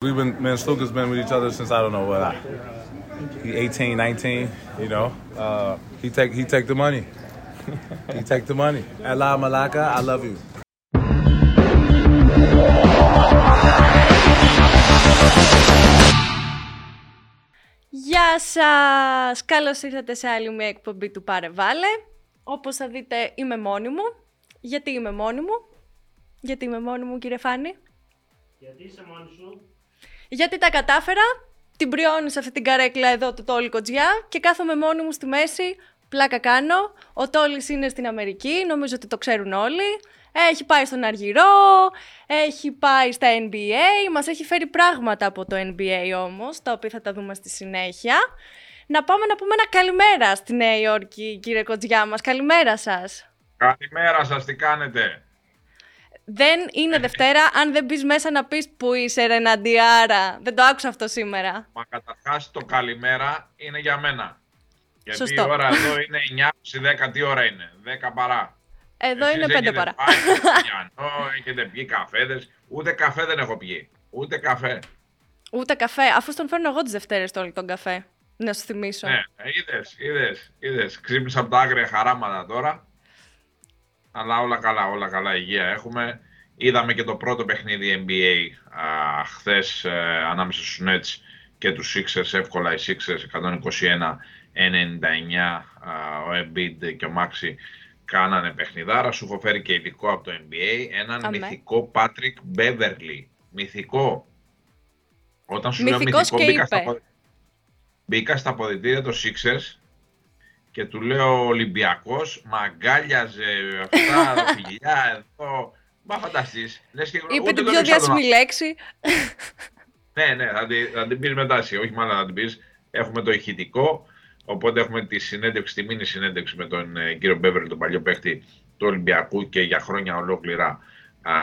We've been, me and Sluka's been with each other since I don't know what, I, he 18, 19, you know; Uh, he take he take the money. he take the money. Allah Malaka, I love you. Γεια σας! Καλώς ήρθατε σε άλλη μια εκπομπή του Πάρε Βάλε. Όπως θα δείτε είμαι μόνη μου. Γιατί είμαι μόνη μου; Γιατί είμαι μόνη μου κύριε Φάνη; Γιατί είσαι μόνη σου; Γιατί τα κατάφερα, την πριώνω σε αυτή την καρέκλα εδώ του Τόλι Κοτζιά και κάθομαι μόνη μου στη μέση, πλάκα κάνω. Ο Τόλις είναι στην Αμερική, νομίζω ότι το ξέρουν όλοι. Έχει πάει στον Αργυρό, έχει πάει στα NBA, μας έχει φέρει πράγματα από το NBA όμως, τα οποία θα τα δούμε στη συνέχεια. Να πάμε να πούμε ένα καλημέρα στη Νέα Υόρκη, κύριε Κοτζιά μας. Καλημέρα σας. Καλημέρα σας, τι κάνετε; Δεν είναι Δευτέρα αν δεν μπει μέσα να πεις που είσαι, Ρεναντιάρα. Δεν το άκουσα αυτό σήμερα. Μα καταρχάς το καλημέρα είναι για μένα. Γιατί Σωστό. η ώρα εδώ είναι 9.30, 10 τι ώρα είναι, 10 παρά. Εδώ Εσείς είναι πέντε έχετε παρά. πάει στο πιανό, έχετε πιει καφέδες. Ούτε καφέ δεν έχω πιει. Ούτε καφέ. Ούτε καφέ, αφού στον φέρνω εγώ τις Δευτέρες όλη τον καφέ. Να σου θυμίσω. Ναι, είδες, είδες, είδες. Ξύπνησα από τα άγρια χαράματα τώρα. Αλλά όλα καλά, όλα καλά, υγεία έχουμε. Είδαμε και το πρώτο παιχνίδι NBA α, χθες ε, ανάμεσα στους Nets και τους Sixers, εύκολα οι Sixers 121-99, α, ο Embiid και ο Maxi κάνανε παιχνιδάρα. Σου έχω φέρει και υλικό από το NBA, έναν Αμέ. μυθικό Patrick Beverly. Μυθικό. Όταν σου λέω Μυθικός μυθικό, και μπήκα είπε. στα, ποδη- μπήκα στα αποδητήρια των Sixers και του λέω Ολυμπιακός, μαγκάλιαζε αυτά, τα φιλιά εδώ. Μα φανταστείς. Λες και Είπε ούτε την τον πιο ήξερα τον διάσημη λέξη. ναι, ναι, θα την, θα την πεις μετά εσύ, όχι μάλλον θα την πεις. Έχουμε το ηχητικό, οπότε έχουμε τη συνέντευξη, τη μήνυ συνέντευξη με τον ε, κύριο Μπέβερλ, τον παλιό παίχτη του Ολυμπιακού και για χρόνια ολόκληρα α,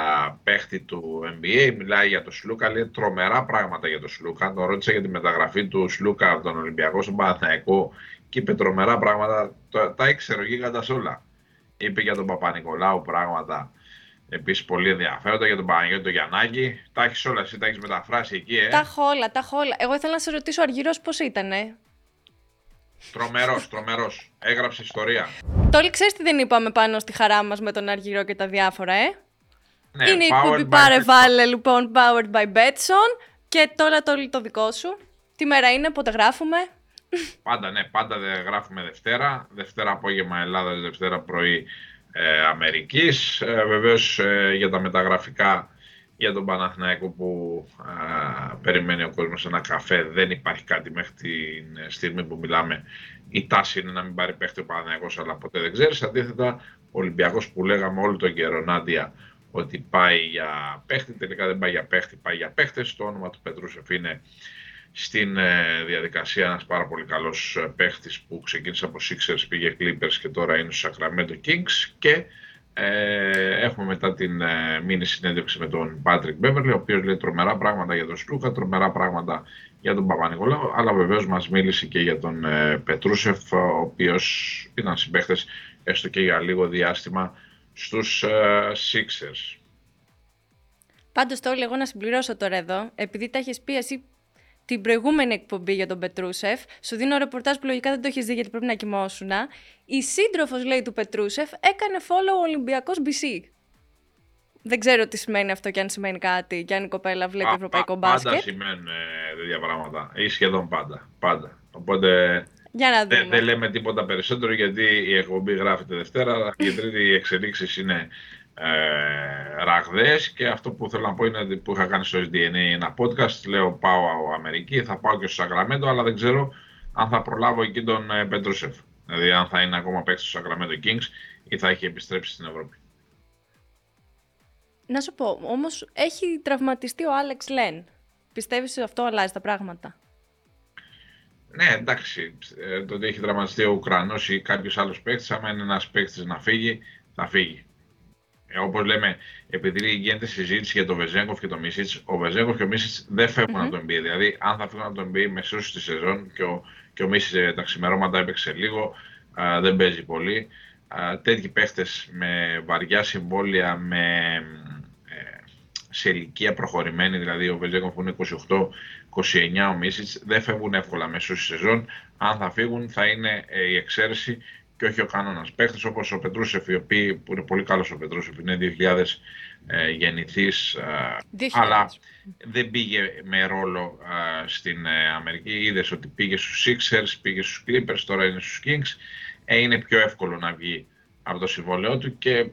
παίχτη του NBA. Μιλάει για τον Σλούκα, λέει τρομερά πράγματα για τον Σλούκα. Τον ρώτησα για τη μεταγραφή του Σλούκα από τον Ολυμπιακό στον Παναθηναϊκό και είπε τρομερά πράγματα. Τα, τα ήξερε ο γίγαντας όλα. Είπε για τον Παπα-Νικολάου πράγματα επίσης πολύ ενδιαφέροντα για τον Παναγιώτη τον Γιαννάκη. Τα έχεις όλα, εσύ τα έχεις μεταφράσει εκεί, ε. Τα έχω όλα, τα έχω όλα. Εγώ ήθελα να σε ρωτήσω ο Αργυρό πώς ήταν. Τρομερός, τρομερός. Έγραψε ιστορία. Τόλι, ξέρεις τι δεν είπαμε πάνω στη χαρά μας με τον Αργυρό και τα διάφορα, ε; Ναι, είναι η powered εκπομπή by Πάρε Betson. Βάλε, λοιπόν, powered by Betson. Και τώρα το, το δικό σου. Τι μέρα είναι, πότε γράφουμε; Πάντα, ναι, πάντα δεν γράφουμε Δευτέρα. Δευτέρα απόγευμα Ελλάδα, Δευτέρα πρωί ε, Αμερικής. Ε, βεβαίως ε, για τα μεταγραφικά για τον Παναθηναϊκό που α, περιμένει ο κόσμος ένα καφέ δεν υπάρχει κάτι μέχρι την ε, στιγμή που μιλάμε. Η τάση είναι να μην πάρει παίχτη ο Παναθηναϊκός αλλά ποτέ δεν ξέρεις. Αντίθετα, ο Ολυμπιακός που λέγαμε όλο τον καιρό, Νάντια, ότι πάει για παίχτη, τελικά δεν πάει για παίχτη, πάει για παίχτες. Το όνομα του Πετρούσεφ είναι στην ε, διαδικασία ένας πάρα πολύ καλός ε, παίχτης που ξεκίνησε από Sixers, πήγε Clippers και τώρα είναι στο Sacramento Kings και ε, έχουμε μετά την ε, μήνυ συνέντευξη με τον Patrick Beverly, ο οποίος λέει τρομερά πράγματα για τον Σλούκα, τρομερά πράγματα για τον Παπα-Νικολάου, αλλά βεβαίως μας μίλησε και για τον ε, Πετρούσεφ, ο οποίος ήταν συμπαίχτες έστω και για λίγο διάστημα στους ε, Sixers. Πάντως, Τόλι, εγώ να συμπληρώσω τώρα εδώ, επειδή τα έχεις πει εσύ την προηγούμενη εκπομπή για τον Πετρούσεφ, σου δίνω ρεπορτάζ που λογικά δεν το έχεις δει γιατί πρέπει να κοιμώσουν. Η σύντροφος, λέει, του Πετρούσεφ έκανε follow Ολυμπιακός BC. Δεν ξέρω τι σημαίνει αυτό και αν σημαίνει κάτι, και αν η κοπέλα βλέπει Πα- ευρωπαϊκό πα- Πάντα μπάσκετ. σημαίνουν ε, τέτοια πράγματα. Ή σχεδόν πάντα. πάντα. Οπότε Για να δεν, δούμε. δεν λέμε τίποτα περισσότερο γιατί η εκπομπή γράφεται Δευτέρα, αλλά και η Τρίτη οι εξελίξεις είναι ε, ραγδαίες και αυτό που θέλω να πω είναι ότι που είχα κάνει στο SDNA ένα podcast. Λέω πάω Αμερική, θα πάω και στο Σακραμέντο, αλλά δεν ξέρω αν θα προλάβω εκεί τον ε, Πετρούσεφ. Δηλαδή αν θα είναι ακόμα παίκτης στο Sacramento Kings ή θα έχει επιστρέψει στην Ευρώπη. Να σου πω, όμως έχει τραυματιστεί ο Άλεξ Λεν. Πιστεύεις ότι αυτό αλλάζει τα πράγματα; Ναι, εντάξει. ε, Το ότι έχει τραυματιστεί ο Ουκρανός ή κάποιος άλλος παίκτης, άμα είναι ένας παίκτης να φύγει, θα φύγει. Ε, Όπως λέμε, επειδή γίνεται συζήτηση για τον Βεζέγκοφ και τον Μίσιτς, ο Βεζέγκοφ και ο Μίσιτς δεν φευγουν από το NBA. Δηλαδή, αν θα φύγουν από το NBA μεσού στη σεζόν και ο, και ο Μίσιτς τα ξημερώματα έπαιξε λίγο, α, δεν παίζει πολύ. Α, τέτοιοι παίχτες με βαριά συμβόλαια, με ε, σε ηλικία προχωρημένη, δηλαδή ο Βεζέκοφ που είναι 28-29, ο Μίσιτς, δεν φεύγουν εύκολα μέσω στη σεζόν. Αν θα φύγουν θα είναι ε, η εξαίρεση και όχι ο κανόνας παίχτη όπως ο Πετρούσεφ, που είναι πολύ καλός ο Πετρούσεφ, είναι 2000 ε, γεννηθή, ε, αλλά δεν πήγε με ρόλο ε, στην ε, Αμερική. Είδες ότι πήγε στους Sixers, πήγε στους Clippers, τώρα είναι στους Kings. Ε, είναι πιο εύκολο να βγει από το συμβόλαιό του και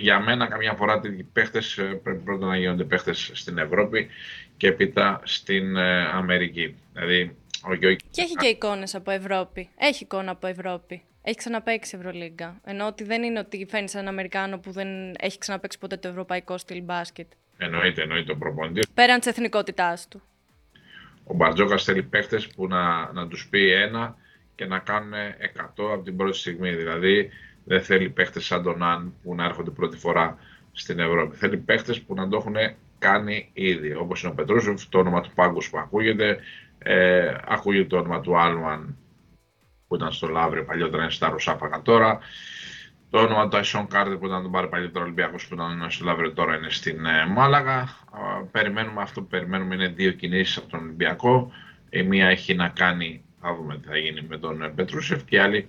για μένα καμιά φορά οι παίχτες πρέπει πρώτα να γίνονται παίχτες στην Ευρώπη και έπειτα στην Αμερική. Δηλαδή, ο Και έχει και εικόνες από Ευρώπη. Έχει εικόνα από Ευρώπη. Έχει ξαναπέξει Ευρωλίγκα. Ενώ ότι δεν είναι ότι φαίνει έναν Αμερικάνο που δεν έχει ξαναπέξει ποτέ το ευρωπαϊκό στυλ μπάσκετ. Εννοείται, εννοείται ο προπονητής. Πέραν της εθνικότητάς του. Ο Μπαρτζόκας θέλει παίχτες που να, να τους πει ένα και να κάνουν 100 από την πρώτη στιγμή. Δηλαδή δεν θέλει παίχτες σαν τον Αν που να έρχονται πρώτη φορά στην Ευρώπη. Θέλει παίχτες που να το έχουν κάνει ήδη. Όπως είναι ο Πετρούσεφ, το όνομα του Πάγκου που ακούγεται, ε, ακούγεται το όνομα του Άλμαν που ήταν στο Λαύριο παλιότερα, είναι στα Ρουσάπακα τώρα. Το όνομα του Αϊσόν Κάρτερ που ήταν τον πάρει παλιότερα Ολυμπιακός που ήταν στο Λαύριο τώρα είναι στην ε, Μάλαγα. Περιμένουμε αυτό που περιμένουμε είναι δύο κινήσεις από τον Ολυμπιακό. Η μία έχει να κάνει, θα δούμε τι θα γίνει με τον ε, Πετρούσεφ και η άλλη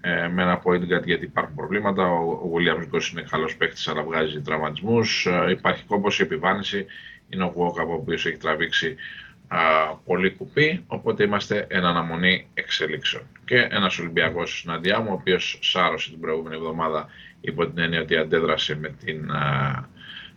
ε, με ένα point guard γιατί υπάρχουν προβλήματα. Ο Williams Γκος είναι καλός παίκτης, αλλά βγάζει τραυματισμούς. υπάρχει κόμπο, η επιβάρυνση. Είναι ο Γουόκα, ο οποίος έχει τραβήξει α, πολύ κουπί, οπότε είμαστε εν αναμονή εξελίξεων. Και ένας Ολυμπιακός συναντιά μου, ο οποίος σάρωσε την προηγούμενη εβδομάδα υπό την έννοια ότι αντέδρασε με την α,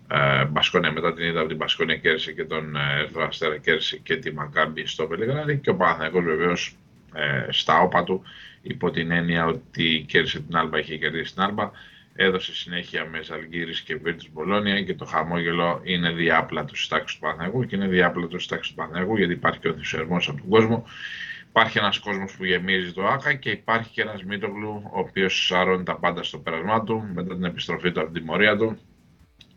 α, Μπασκόνια, μετά την είδα από την Μπασκόνια κέρδισε και τον Ερθρό Αστέρα κέρδισε και τη Μακάμπη στο Βελιγράδι και ο Παναθηναϊκός βεβαίως ε, στα όπα του υπό την έννοια ότι κέρδισε την Άλμπα, είχε κερδίσει την Άλμπα έδωσε συνέχεια με Ζαλγκύρης και Βίρτης Μπολόνια και το χαμόγελο είναι διάπλατο στη τάξη του Παναγού και είναι διάπλατο στη τάξη του Παναγού γιατί υπάρχει και ο ενθουσιασμός από τον κόσμο. Υπάρχει ένας κόσμος που γεμίζει το ΆΚΑ και υπάρχει και ένας Μίτογλου ο οποίος σαρώνει τα πάντα στο πέρασμά του μετά την επιστροφή του από την τιμωρία του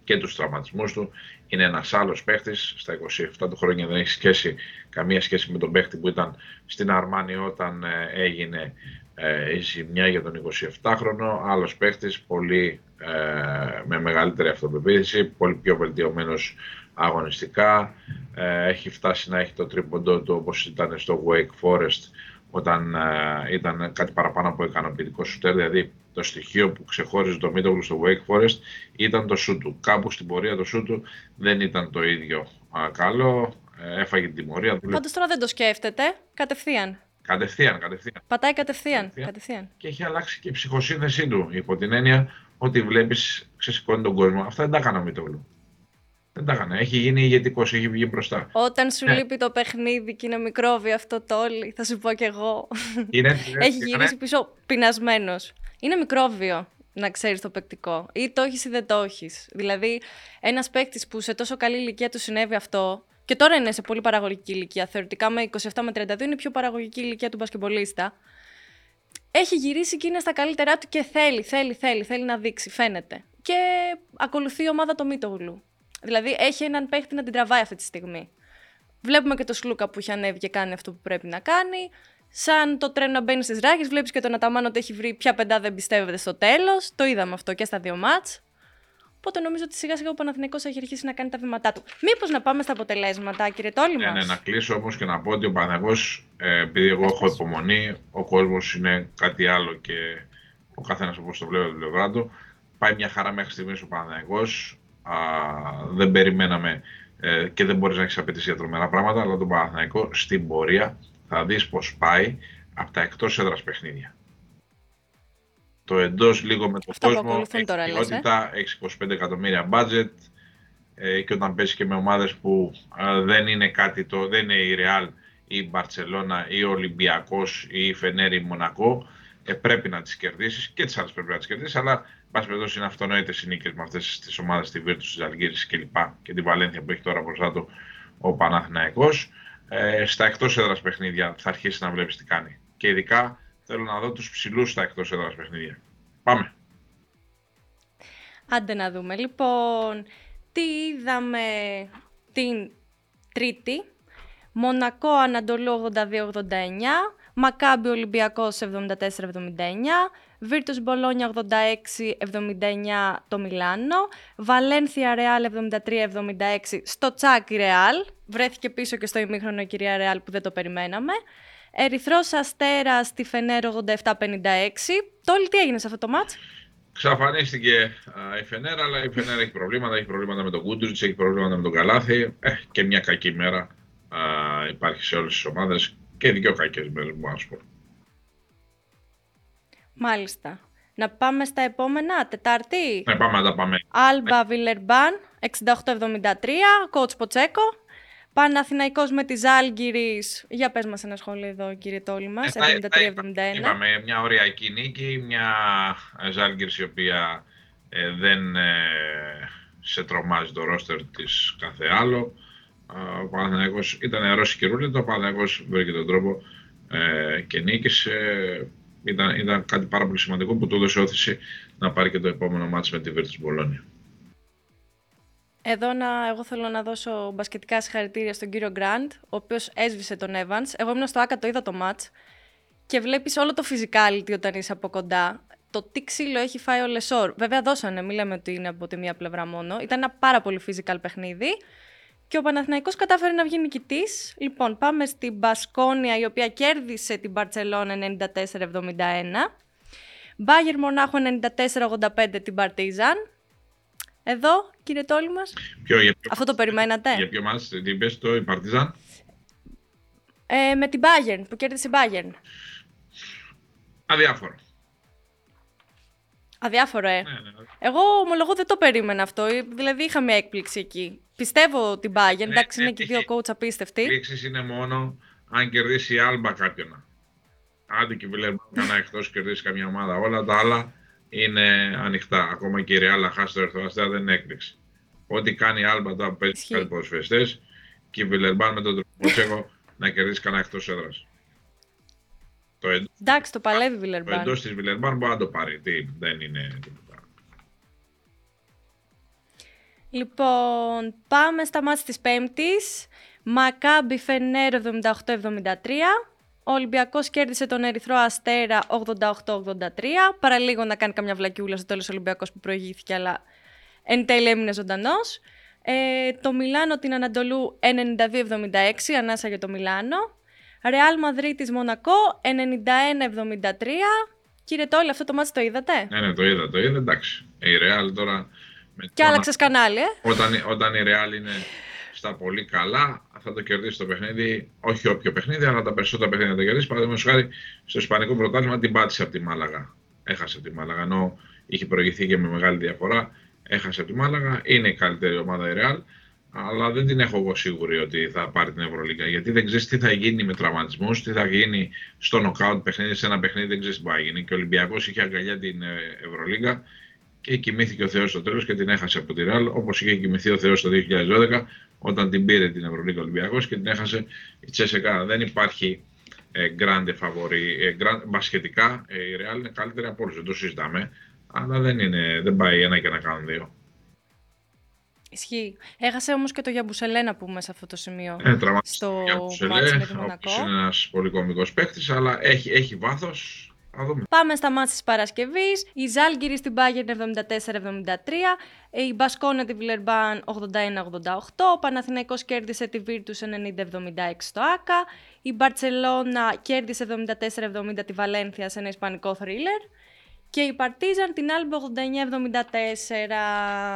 και τους τραυματισμούς του. Είναι ένας άλλος παίχτης, στα 27 του χρόνια δεν έχει σχέση, καμία σχέση με τον παίχτη που ήταν στην Αρμάνη όταν ε, έγινε ε, η ζημιά για τον 27χρονο, άλλος παίχτης, πολύ ε, με μεγαλύτερη αυτοπεποίθηση, πολύ πιο βελτιωμένος αγωνιστικά, ε, έχει φτάσει να έχει το τρίποντό του όπως ήταν στο Wake Forest όταν ε, ήταν κάτι παραπάνω από ικανοποιητικό σουτέρ, δηλαδή το στοιχείο που ξεχώριζε το Μίτογλου στο Wake Forest ήταν το σου του. Κάπου στην πορεία το σου του δεν ήταν το ίδιο καλό, ε, έφαγε την τιμωρία. Πάντως τώρα δεν το σκέφτεται, κατευθείαν. Κατευθείαν, κατευθείαν. Πατάει κατευθείαν. κατευθείαν. Και έχει αλλάξει και η ψυχοσύνθεσή του υπό την έννοια ότι βλέπεις, ξεσηκώνει τον κόσμο. Αυτά δεν τα έκανα με το Δεν τα έκανα. Έχει γίνει ηγετικός, έχει βγει μπροστά. Όταν σου ναι. λείπει το παιχνίδι και είναι μικρόβιο αυτό το όλοι, θα σου πω κι εγώ. Είναι, έχει γυρίσει πίσω πεινασμένος. Είναι μικρόβιο να ξέρεις το παικτικό. Ή το έχεις ή δεν το έχεις. Δηλαδή, ένας παίκτης που σε τόσο καλή ηλικία του συνέβη αυτό, και τώρα είναι σε πολύ παραγωγική ηλικία. Θεωρητικά με 27 με 32 είναι η πιο παραγωγική ηλικία του μπασκεμπολίστα. Έχει γυρίσει και είναι στα καλύτερά του και θέλει, θέλει, θέλει, θέλει να δείξει, φαίνεται. Και ακολουθεί η ομάδα το Μίτογλου. Δηλαδή έχει έναν παίχτη να την τραβάει αυτή τη στιγμή. Βλέπουμε και το Σλούκα που έχει ανέβει και κάνει αυτό που πρέπει να κάνει. Σαν το τρένο να μπαίνει στις ράγες, βλέπεις και τον Αταμάν ότι έχει βρει ποια πεντά δεν πιστεύετε στο τέλος. Το είδαμε αυτό και στα δύο μάτς. Οπότε νομίζω ότι σιγά σιγά ο Παναθηναϊκός έχει αρχίσει να κάνει τα βήματά του. Μήπως να πάμε στα αποτελέσματα, κύριε Τόλι Ναι, ναι, να κλείσω όμως και να πω ότι ο Παναθηναϊκός, ε, επειδή εγώ έχω υπομονή, ο κόσμος είναι κάτι άλλο και ο καθένας όπως το βλέπει από την πλευρά του. Πάει μια χαρά μέχρι στιγμής ο Παναθηναϊκός. δεν περιμέναμε ε, και δεν μπορείς να έχεις απαιτήσει για τρομερά πράγματα, αλλά τον Παναθηναϊκό στην πορεία θα δεις πώς πάει από τα εκτός έδρας παιχνίδια το εντό λίγο με τον κόσμο, έχει ποιότητα, έχει 25 εκατομμύρια budget ε, και όταν πέσει και με ομάδες που δεν είναι κάτι το, δεν είναι η Real ή η Μπαρτσελώνα ή ο Ολυμπιακός ή η Φενέρη ή η Μονακό, ε, πρέπει να τις κερδίσεις και τις άλλες πρέπει να τις κερδίσεις, αλλά πάση περιπτώσει είναι αυτονόητες οι νίκες με αυτές τις ομάδες, τη Βίρτου, της Αλγύρης και λοιπά και την Βαλένθια που έχει τώρα μπροστά του ο Παναθηναϊκός. Ε, στα εκτός έδρας παιχνίδια θα αρχίσει να βλέπεις τι κάνει. Και ειδικά Θέλω να δω τους ψηλούς στα εκτός έδρας παιχνίδια. Πάμε. Άντε να δούμε. Λοιπόν, τι είδαμε την Τρίτη. Μονακό Ανατολού 82-89. Μακάμπι Ολυμπιακός 74-79. Virtus Μπολόνια 86-79 το Μιλάνο, Βαλένθια Ρεάλ 73-76 στο Τσάκι Ρεάλ, βρέθηκε πίσω και στο ημίχρονο η κυρία Ρεάλ που δεν το περιμέναμε. Ερυθρός Αστέρας στη Φενέρ 87-56. Τόλι τι έγινε σε αυτό το μάτς; Ξαφανίστηκε η Φενέρ, αλλά η Φενέρ έχει προβλήματα. Έχει προβλήματα με τον Κούντουριτς, έχει προβλήματα με τον Καλάθι. Ε, και μια κακή μέρα α, υπάρχει σε όλες τις ομάδες και δύο κακές μέρες, μου να πω. Μάλιστα. Να πάμε στα επόμενα, Τετάρτη. Ναι, πάμε να τα πάμε. Άλμπα Βιλερμπάν, 68-73, κότς Ποτσέκο. Παναθηναϊκός με τη Ζάλγκυρης. Για πες μας ένα σχόλιο εδώ, κύριε Τόλι μας, 73-71. Είπαμε μια ωριακή νίκη, μια Ζάλγκυρης η οποία ε, δεν ε, σε τρομάζει το ρόστερ της κάθε άλλο. Ο Παναθηναϊκός ήταν νερός και ρούλετο, ο Παναθηναϊκός βρήκε τον τρόπο ε, και νίκησε ήταν, ήταν κάτι πάρα πολύ σημαντικό που του έδωσε όθηση να πάρει και το επόμενο μάτς με τη Virtus Bologna. Εδώ να, εγώ θέλω να δώσω μπασκετικά συγχαρητήρια στον κύριο Γκραντ, ο οποίος έσβησε τον Evans. Εγώ ήμουν στο ΑΚΑ, το είδα το μάτς και βλέπεις όλο το physicality όταν είσαι από κοντά. Το τι ξύλο έχει φάει ο Λεσόρ. Βέβαια, δώσανε, μην λέμε ότι είναι από τη μία πλευρά μόνο. Ήταν ένα πάρα πολύ physical παιχνίδι και ο Παναθηναϊκός κατάφερε να βγει νικητής. Λοιπόν, πάμε στην Μπασκόνια, η οποία κέρδισε την Μπαρτσελόνα 94-71. Μπάγερ Μονάχο 94-85 την Παρτίζαν. Εδώ, κύριε Τόλι μας. Ποιο, για ποιο, Αυτό το περιμένατε; Για ποιο μας, την πες το, η Παρτίζαν. Ε, με την Bayern, που κέρδισε η Bayern. Αδιάφορο. Αδιάφορο, ε. Ναι, ναι. Εγώ ομολογώ δεν το περίμενα αυτό. Δηλαδή είχα μια έκπληξη εκεί. Πιστεύω την Bayern, Ναι, εντάξει είναι ναι, και οι δύο έχει- coach απίστευτοι. Λήξεις είναι μόνο αν κερδίσει η Άλμπα κάποιον. Άντε και η Βιλερμπάν κανένα εκτός κερδίσει καμιά ομάδα. Όλα τα άλλα είναι ανοιχτά. Ακόμα και η Ρεάλ χάσει το Ερθραστέα δεν είναι έκπληξη. Ό,τι κάνει η Άλμπα τώρα που παίζει Ισχύει. κάτι ποδοσφαιριστές και η Βιλερμπάν με τον Τροπότσεκο να κερδίσει κανένα εκτός έδρας. Το, εντός, Εντάξει, το παλεύει η το Βιλερμπάν. εντός της Βιλερμπάν μπορεί να το πάρει. Τι, δεν είναι τίποτα. Λοιπόν, πάμε στα μάτια της Πέμπτης. Μακάμπι Φενέρ 78-73. Ο Ολυμπιακός κέρδισε τον Ερυθρό Αστέρα 88-83. Παραλίγο να κάνει καμιά βλακιούλα στο τέλος ο Ολυμπιακός που προηγήθηκε, αλλά εν τέλει έμεινε ζωντανός. Ε, το Μιλάνο την Ανατολού 92-76, ανάσα για το Μιλάνο. Ρεάλ Μαδρίτης Μονακό 91-73. Κύριε Τόλι, αυτό το μάτι το είδατε; Ναι, ναι, το είδα, το είδα, εντάξει. Η Ρεάλ τώρα... Με Και το- άλλαξες κανάλι, ε. Όταν, όταν η Real είναι στα πολύ καλά, θα το κερδίσει το παιχνίδι. Όχι όποιο παιχνίδι, αλλά τα περισσότερα παιχνίδια θα το κερδίσει. Παραδείγματος χάρη στο Ισπανικό πρωτάθλημα την πάτησε από τη Μάλαγα. Έχασε από τη Μάλαγα. Ενώ είχε προηγηθεί και με μεγάλη διαφορά, έχασε από τη Μάλαγα. Είναι η καλύτερη ομάδα η Real. Αλλά δεν την έχω εγώ σίγουρη ότι θα πάρει την Ευρωλίγα. Γιατί δεν ξέρεις τι θα γίνει με τραυματισμούς, τι θα γίνει στο νοκάουτ παιχνίδι. Σε ένα παιχνίδι δεν ξέρεις τι μπορεί να γίνει. Και ο Ολυμπιακός είχε αγκαλιά την ε, Ευρωλίγα και κοιμήθηκε ο Θεός στο τέλος και την έχασε από τη Ρεάλ, όπως είχε κοιμηθεί ο Θεός το 2012 όταν την πήρε την Ευρωλίγα Ολυμπιακός και την έχασε η Τσέσεκα. Δεν υπάρχει ε, grande favori. Ε, grand, μπασχετικά ε, η Ρεάλ είναι καλύτερη από όλους, δεν το συζητάμε. Αλλά δεν, είναι, δεν πάει ένα και να κάνουν δύο. Ισχύει. Έχασε όμως και το Γιαμπουσελέ να πούμε σε αυτό το σημείο. Ε, τραυματίστηκε στο για τον Σελέ, μάτς με τη ο Μονακό. οποίος είναι ένας πολύ κομικός παίκτης, αλλά έχει, έχει βάθος. Θα δούμε. Πάμε στα μάτια της Παρασκευής. Η Ζάλγκυρη στην Bayern 74-73. Η Μπασκόνα τη Βιλερμπάν 81-88. Ο Παναθηναϊκός κέρδισε τη Virtus 90-76 στο ΆΚΑ. Η Μπαρτσελώνα κέρδισε 74-70 τη Βαλένθια σε ένα ισπανικό θρίλερ. Και η Παρτίζαν την Άλμπα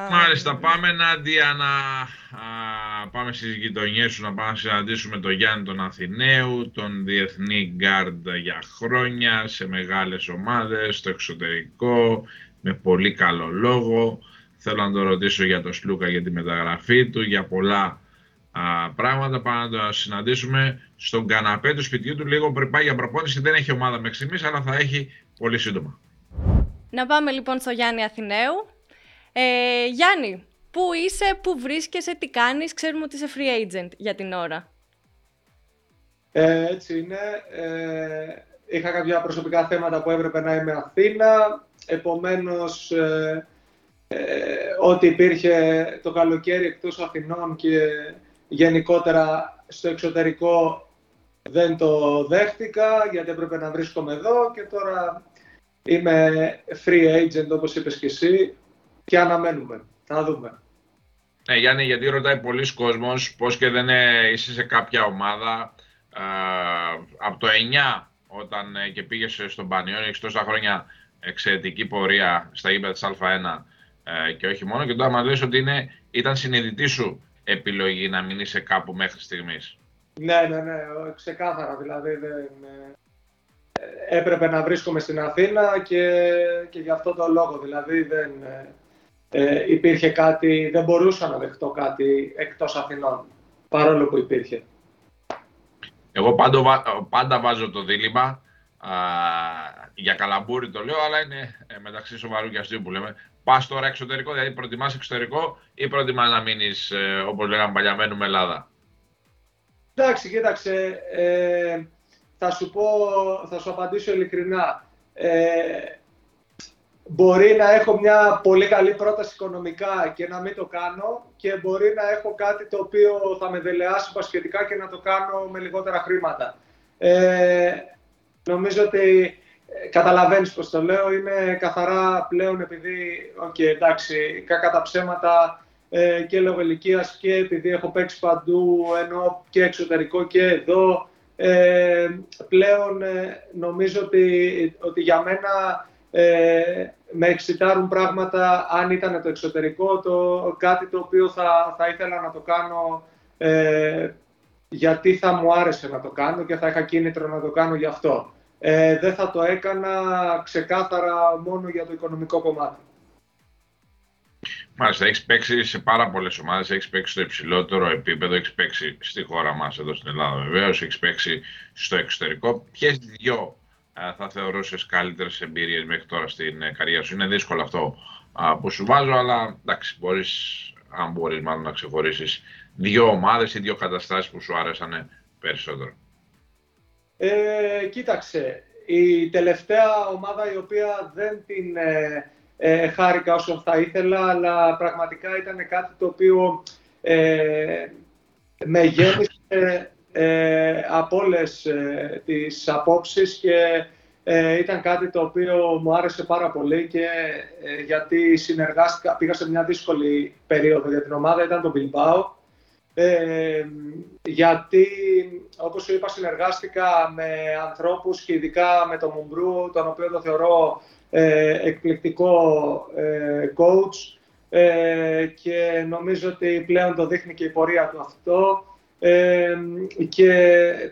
89-74. Μάλιστα, πάμε Νάντια να α, πάμε στις γειτονιές σου να πάμε να συναντήσουμε τον Γιάννη τον Αθηναίου, τον διεθνή γκάρντ για χρόνια, σε μεγάλες ομάδες, στο εξωτερικό, με πολύ καλό λόγο. Θέλω να τον ρωτήσω για τον Σλούκα για τη μεταγραφή του, για πολλά α, πράγματα. Πάμε να τον συναντήσουμε στον καναπέ του σπιτιού του, λίγο πριν πάει για προπόνηση. Δεν έχει ομάδα μέχρι στιγμής, αλλά θα έχει πολύ σύντομα. Να πάμε λοιπόν στο Γιάννη Αθηναίου. Ε, Γιάννη, πού είσαι, πού βρίσκεσαι, τι κάνεις, ξέρουμε ότι είσαι free agent για την ώρα. Ε, έτσι είναι. Ε, είχα κάποια προσωπικά θέματα που έπρεπε να είμαι Αθήνα. Επομένως, ε, ε, ό,τι υπήρχε το καλοκαίρι εκτός Αθηνών και γενικότερα στο εξωτερικό δεν το δέχτηκα γιατί έπρεπε να βρίσκομαι εδώ και τώρα είμαι free agent όπως είπες και εσύ και αναμένουμε. Θα δούμε. Ναι, Γιάννη, γιατί ρωτάει πολλοί κόσμος πώς και δεν ε, είσαι σε κάποια ομάδα ε, από το 9 όταν ε, και πήγες στον Πανιόν, έχεις τόσα χρόνια εξαιρετική πορεία στα ύπεδα της Α1 ε, και όχι μόνο και τώρα μας λες ότι είναι, ήταν συνειδητή σου επιλογή να μην είσαι κάπου μέχρι στιγμής. Ναι, ναι, ναι, ξεκάθαρα. Δηλαδή δεν, ε, έπρεπε να βρίσκομαι στην Αθήνα και, και γι' αυτό το λόγο. Δηλαδή δεν ε, υπήρχε κάτι, δεν μπορούσα να δεχτώ κάτι εκτός Αθηνών, παρόλο που υπήρχε. Εγώ πάντα, πάντα βάζω το δίλημα, α, για καλαμπούρι το λέω, αλλά είναι ε, μεταξύ σοβαρού και αστείου που λέμε. Πας τώρα εξωτερικό, δηλαδή προτιμάς εξωτερικό ή προτιμά να μείνεις, ε, όπως λέγαμε παλιά, μένουμε Ελλάδα; Εντάξει, κοίταξε. Ε, θα σου πω, θα σου απαντήσω ειλικρινά. Ε, μπορεί να έχω μια πολύ καλή πρόταση οικονομικά και να μην το κάνω και μπορεί να έχω κάτι το οποίο θα με δελεάσει πασχετικά και να το κάνω με λιγότερα χρήματα. Ε, νομίζω ότι ε, καταλαβαίνεις πώς το λέω, είναι καθαρά πλέον επειδή, okay, εντάξει, κακά τα ψέματα ε, και λόγω ηλικίας και επειδή έχω παίξει παντού, ενώ και εξωτερικό και εδώ, ε, πλέον ε, νομίζω ότι, ότι για μένα ε, με εξητάρουν πράγματα αν ήταν το εξωτερικό, το, κάτι το οποίο θα, θα ήθελα να το κάνω ε, γιατί θα μου άρεσε να το κάνω και θα είχα κίνητρο να το κάνω γι' αυτό. Ε, δεν θα το έκανα ξεκάθαρα μόνο για το οικονομικό κομμάτι. Μάλιστα, έχεις παίξει σε πάρα πολλές ομάδες. Έχεις παίξει στο υψηλότερο επίπεδο. Έχεις παίξει στη χώρα μας, εδώ στην Ελλάδα βεβαίως. Έχεις παίξει στο εξωτερικό. Ποιες δυο θα θεωρούσες καλύτερες εμπειρίες μέχρι τώρα στην ε, καριέρα σου; Είναι δύσκολο αυτό που σου βάζω, αλλά εντάξει, μπορείς, αν μπορείς μάλλον να ξεχωρίσεις δύο ομάδες ή δύο καταστάσεις που σου άρεσαν περισσότερο. Ε, κοίταξε, η τελευταία ομάδα η οποία δεν την ε, ε, χάρηκα όσο θα ήθελα, αλλά πραγματικά ήταν κάτι το οποίο ε, με γέμισε ε, από όλες ε, τις απόψεις και ε, ήταν κάτι το οποίο μου άρεσε πάρα πολύ και ε, γιατί συνεργάστηκα, πήγα σε μια δύσκολη περίοδο για την ομάδα, ήταν το Bilbao. Ε, γιατί, όπως σου είπα, συνεργάστηκα με ανθρώπους και ειδικά με τον Μουμπρού, τον οποίο το θεωρώ ε, εκπληκτικό ε, coach και νομίζω ότι πλέον το δείχνει και η πορεία του αυτό. Και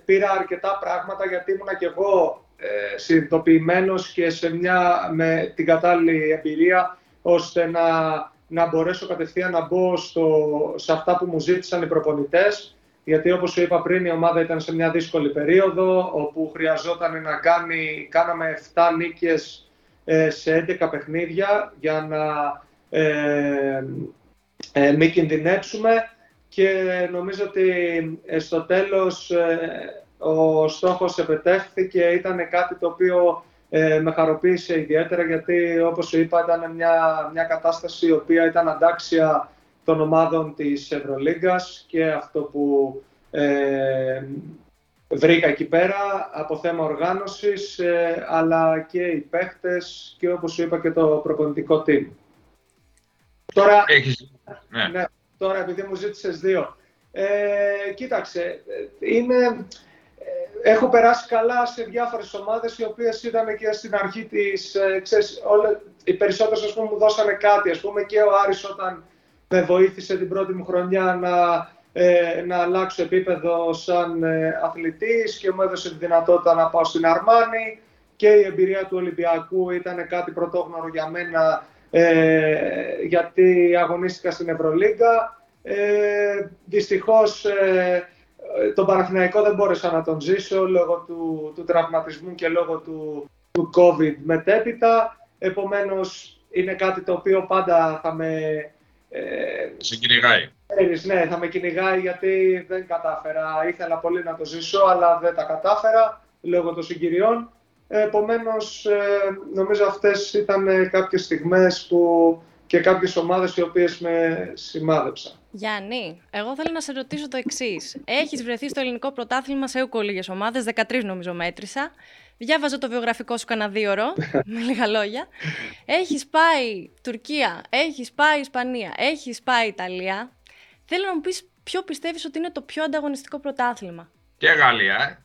πήρα αρκετά πράγματα γιατί ήμουνα και εγώ ε, συνειδητοποιημένος και σε μια, με την κατάλληλη εμπειρία ώστε να, να μπορέσω κατευθείαν να μπω στο, σε αυτά που μου ζήτησαν οι προπονητές γιατί όπως σου είπα πριν η ομάδα ήταν σε μια δύσκολη περίοδο όπου χρειαζόταν να κάνει, κάναμε 7 νίκες ε, σε 11 παιχνίδια για να ε, ε, μην κινδυνεύσουμε και νομίζω ότι ε, στο τέλος ε, ο στόχος επετέχθηκε, ήταν κάτι το οποίο ε, με χαροποίησε ιδιαίτερα γιατί όπως σου είπα ήταν μια, μια κατάσταση η οποία ήταν αντάξια των ομάδων της Ευρωλίγκας και αυτό που ε, βρήκα εκεί πέρα από θέμα οργάνωσης αλλά και οι παίχτες και όπως σου είπα και το προπονητικό team. Τώρα, Έχεις... ναι. ναι τώρα επειδή μου ζήτησες δύο. Ε, κοίταξε, είναι, ε, έχω περάσει καλά σε διάφορες ομάδες οι οποίες ήταν και στην αρχή της, ε, ξέρεις, όλες, οι περισσότερες ας πούμε, μου δώσανε κάτι, ας πούμε και ο Άρης όταν με βοήθησε την πρώτη μου χρονιά να, ε, να αλλάξω επίπεδο σαν ε, αθλητής και μου έδωσε τη δυνατότητα να πάω στην Αρμάνη και η εμπειρία του Ολυμπιακού ήταν κάτι πρωτόγνωρο για μένα ε, γιατί αγωνίστηκα στην Ευρωλίγκα. Ε, δυστυχώς ε, τον Παναθηναϊκό δεν μπόρεσα να τον ζήσω λόγω του, του τραυματισμού και λόγω του, του COVID μετέπειτα. Επομένως είναι κάτι το οποίο πάντα θα με... Ε, Σε κυνηγάει. Ναι, θα με κυνηγάει γιατί δεν κατάφερα. Ήθελα πολύ να το ζήσω, αλλά δεν τα κατάφερα λόγω των συγκυριών. Επομένως, ε, νομίζω αυτές ήταν κάποιες στιγμές που και κάποιες ομάδες οι οποίες με σημάδεψαν. Γιάννη, εγώ θέλω να σε ρωτήσω το εξής. Έχεις βρεθεί στο ελληνικό πρωτάθλημα σε ούκο λίγες ομάδες, 13 νομίζω μέτρησα. Διάβαζα το βιογραφικό σου κανένα δύο ώρο, με λίγα λόγια. Έχεις πάει Τουρκία, έχεις πάει Ισπανία, έχεις πάει Ιταλία. Θέλω να μου πεις ποιο πιστεύεις ότι είναι το πιο ανταγωνιστικό πρωτάθλημα. Και Γαλλία, ε.